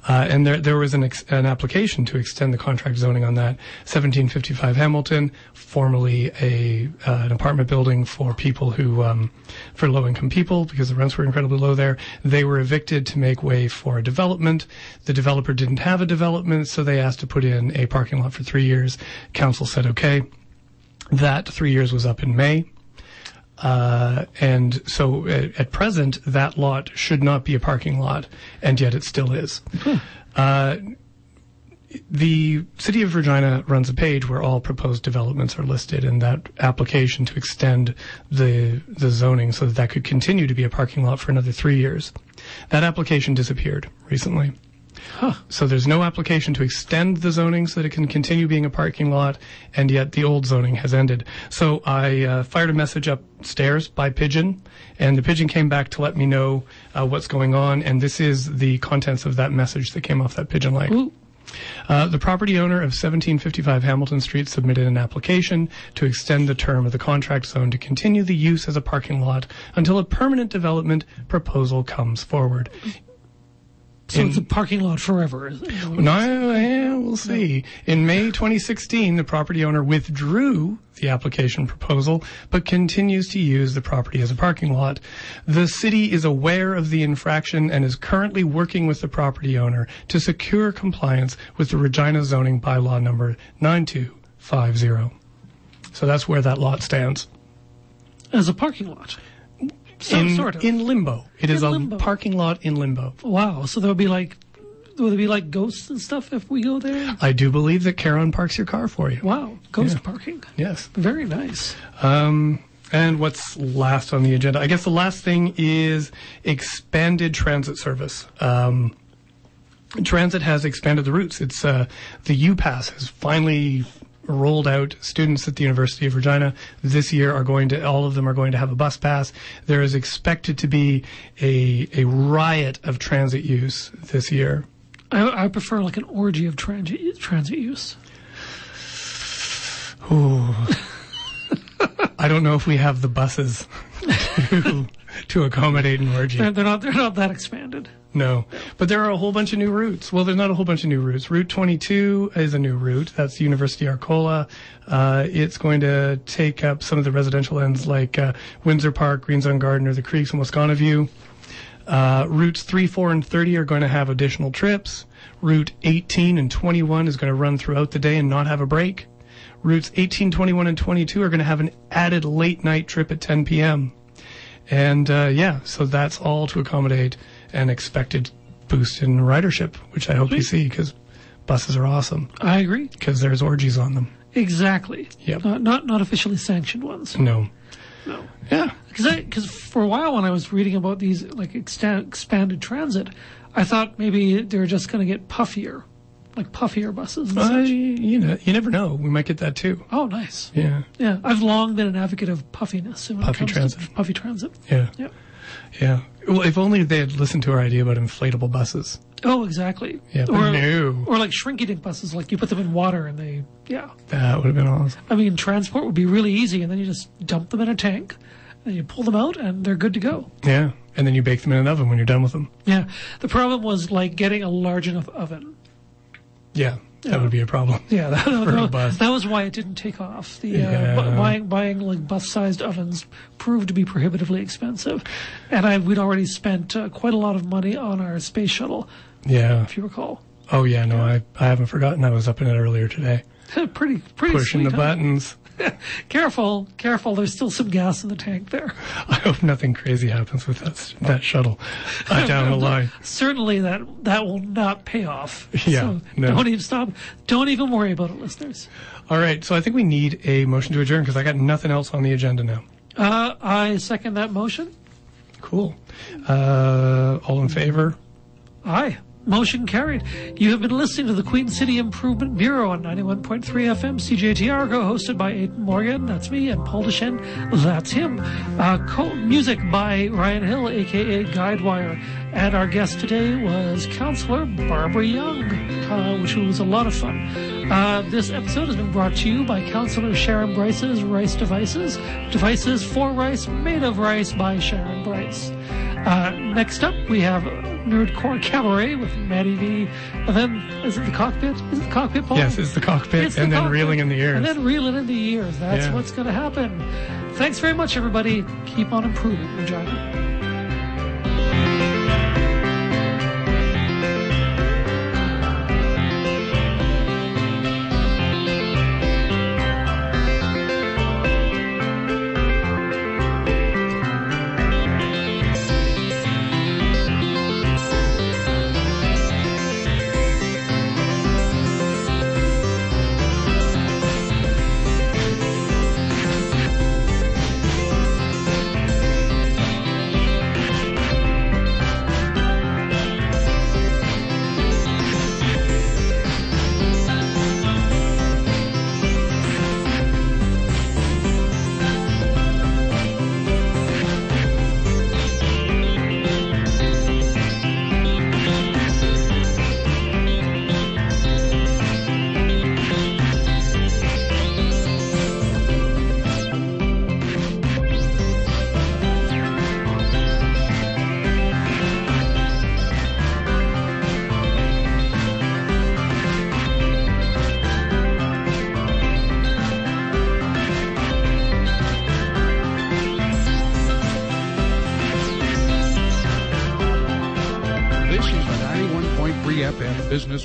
Speaker 2: uh, and there there was an ex- an application to extend the contract zoning on that 1755 Hamilton, formerly a uh, an apartment building for people who um, for low income people because the rents were incredibly low there. They were evicted to make way for a development. The developer didn't have a development, so they asked to put in a parking lot for three years. Council said okay. That three years was up in May. Uh, and so at, at present, that lot should not be a parking lot, and yet it still is. Uh, the City of Regina runs a page where all proposed developments are listed, and that application to extend the the zoning so that that could continue to be a parking lot for another three years. That application disappeared recently. So there's no application to extend the zoning so that it can continue being a parking lot, and yet the old zoning has ended. So I uh, fired a message upstairs by Pigeon, and the Pigeon came back to let me know uh, what's going on, and this is the contents of that message that came off that Pigeon.
Speaker 1: Ooh.
Speaker 2: Uh, the property owner of 1755 Hamilton Street submitted an application to extend the term of the contract zone to continue the use as a parking lot until a permanent development proposal comes forward.
Speaker 1: So
Speaker 2: In-
Speaker 1: it's a parking lot forever.
Speaker 2: No, yeah, we'll see. In May 2016, the property owner withdrew the application proposal, but continues to use the property as a parking lot. The city is aware of the infraction and is currently working with the property owner to secure compliance with the Regina zoning bylaw number 9250. So that's where that lot stands.
Speaker 1: As a parking lot. Some
Speaker 2: in,
Speaker 1: sort of.
Speaker 2: in limbo. It is
Speaker 1: In
Speaker 2: a
Speaker 1: limbo.
Speaker 2: parking lot in limbo.
Speaker 1: wow. So there would be like, would there be like ghosts and stuff if we go there?
Speaker 2: I do believe that Charon parks your car for you.
Speaker 1: Wow. Ghost
Speaker 2: Yeah.
Speaker 1: parking.
Speaker 2: Yes.
Speaker 1: Very nice.
Speaker 2: Um, and what's last on the agenda? I guess the last thing is expanded transit service. Um, transit has expanded the routes. It's uh, the UPass has finally rolled out. Students at the University of Regina this year are going to all of them are going to have a bus pass. There is expected to be a a riot of transit use this year.
Speaker 1: I, I prefer like an orgy of transit transit use. Ooh.
Speaker 2: I don't know if we have the buses to, to accommodate an orgy.
Speaker 1: They're, they're not they're not that expanded.
Speaker 2: No, but there are a whole bunch of new routes. Well, there's not a whole bunch of new routes. Route 22 is a new route. That's University Arcola. Uh, it's going to take up some of the residential ends like uh, Windsor Park, Greens on Gardiner, the Creeks, and Wascana View. Uh, routes 3, 4, and 30 are going to have additional trips. Route 18 and 21 is going to run throughout the day and not have a break. Routes 18, 21, and 22 are going to have an added late night trip at 10 p.m. And uh, yeah, so that's all to accommodate an expected boost in ridership, which I hope you see because buses are awesome
Speaker 1: I agree.
Speaker 2: because there's orgies on them.
Speaker 1: Exactly.
Speaker 2: Yep.
Speaker 1: Not not, not officially sanctioned ones.
Speaker 2: No.
Speaker 1: No.
Speaker 2: Yeah.
Speaker 1: Because because for a while when I was reading about these like exta- expanded transit, I thought maybe they were just going to get puffier, like puffier buses. Such.
Speaker 2: you know, you never know. We might get that too.
Speaker 1: Oh, nice.
Speaker 2: Yeah.
Speaker 1: Yeah, I've long been an advocate of puffiness. When
Speaker 2: Puffy transit.
Speaker 1: puffy transit.
Speaker 2: Yeah.
Speaker 1: Yep.
Speaker 2: Yeah. Well, if only they had listened to our idea about inflatable buses.
Speaker 1: Oh, exactly.
Speaker 2: Yeah,
Speaker 1: or,
Speaker 2: no.
Speaker 1: or like shrinky-dink buses, like you put them in water and they, yeah.
Speaker 2: That would have been awesome.
Speaker 1: I mean, transport would be really easy, and then you just dump them in a tank, and you pull them out, and they're good to go.
Speaker 2: Yeah. And then you bake them in an oven when you're done with them.
Speaker 1: Yeah. The problem was like getting a large enough oven.
Speaker 2: Yeah. That would be a problem.
Speaker 1: Yeah, that,
Speaker 2: For a
Speaker 1: that,
Speaker 2: bus.
Speaker 1: that was why it didn't take off. The
Speaker 2: Yeah.
Speaker 1: uh, bu- buying buying like bus-sized ovens proved to be prohibitively expensive, and I we'd already spent uh, quite a lot of money on our space shuttle,
Speaker 2: Yeah.
Speaker 1: if you recall.
Speaker 2: Oh, yeah. No, I, I haven't forgotten. I was up in it earlier today.
Speaker 1: pretty pretty
Speaker 2: Pushing the buttons.
Speaker 1: Careful, careful. There's still some gas in the tank there.
Speaker 2: I hope nothing crazy happens with that that shuttle uh, down the line.
Speaker 1: Certainly, that that will not pay off.
Speaker 2: Yeah,
Speaker 1: So
Speaker 2: no.
Speaker 1: don't even stop. Don't even worry about it, listeners.
Speaker 2: All right, so I think we need a motion to adjourn because I got nothing else on the agenda now.
Speaker 1: Uh, I second that motion.
Speaker 2: Cool. Uh, all in favor?
Speaker 1: Aye. Motion carried. You have been listening to the Queen City Improvement Bureau on 91.3 FM CJTR, hosted by Aidan Morgan, that's me, and Paul Dechene, that's him. Uh, co- music by Ryan Hill, aka Guidewire. And our guest today was Councillor Barbara Young, uh, which was a lot of fun. Uh, this episode has been brought to you by Councillor Sharon Bryce's Rice Devices. Devices for rice, made of rice by Sharon Bryce. Uh, next up, we have Nerdcore Cabaret with Maddie V. And then, is it the cockpit? Is it the cockpit, Paul?
Speaker 2: Yes, it's the cockpit
Speaker 1: It's the
Speaker 2: and then
Speaker 1: cockpit.
Speaker 2: reeling in the ears.
Speaker 1: And then reeling in the ears. That's
Speaker 2: Yeah.
Speaker 1: what's going to happen. Thanks very much, everybody. Keep on improving, Regina.
Speaker 9: This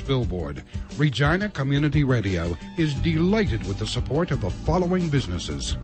Speaker 9: Billboard. Regina Community Radio is delighted with the support of the following businesses.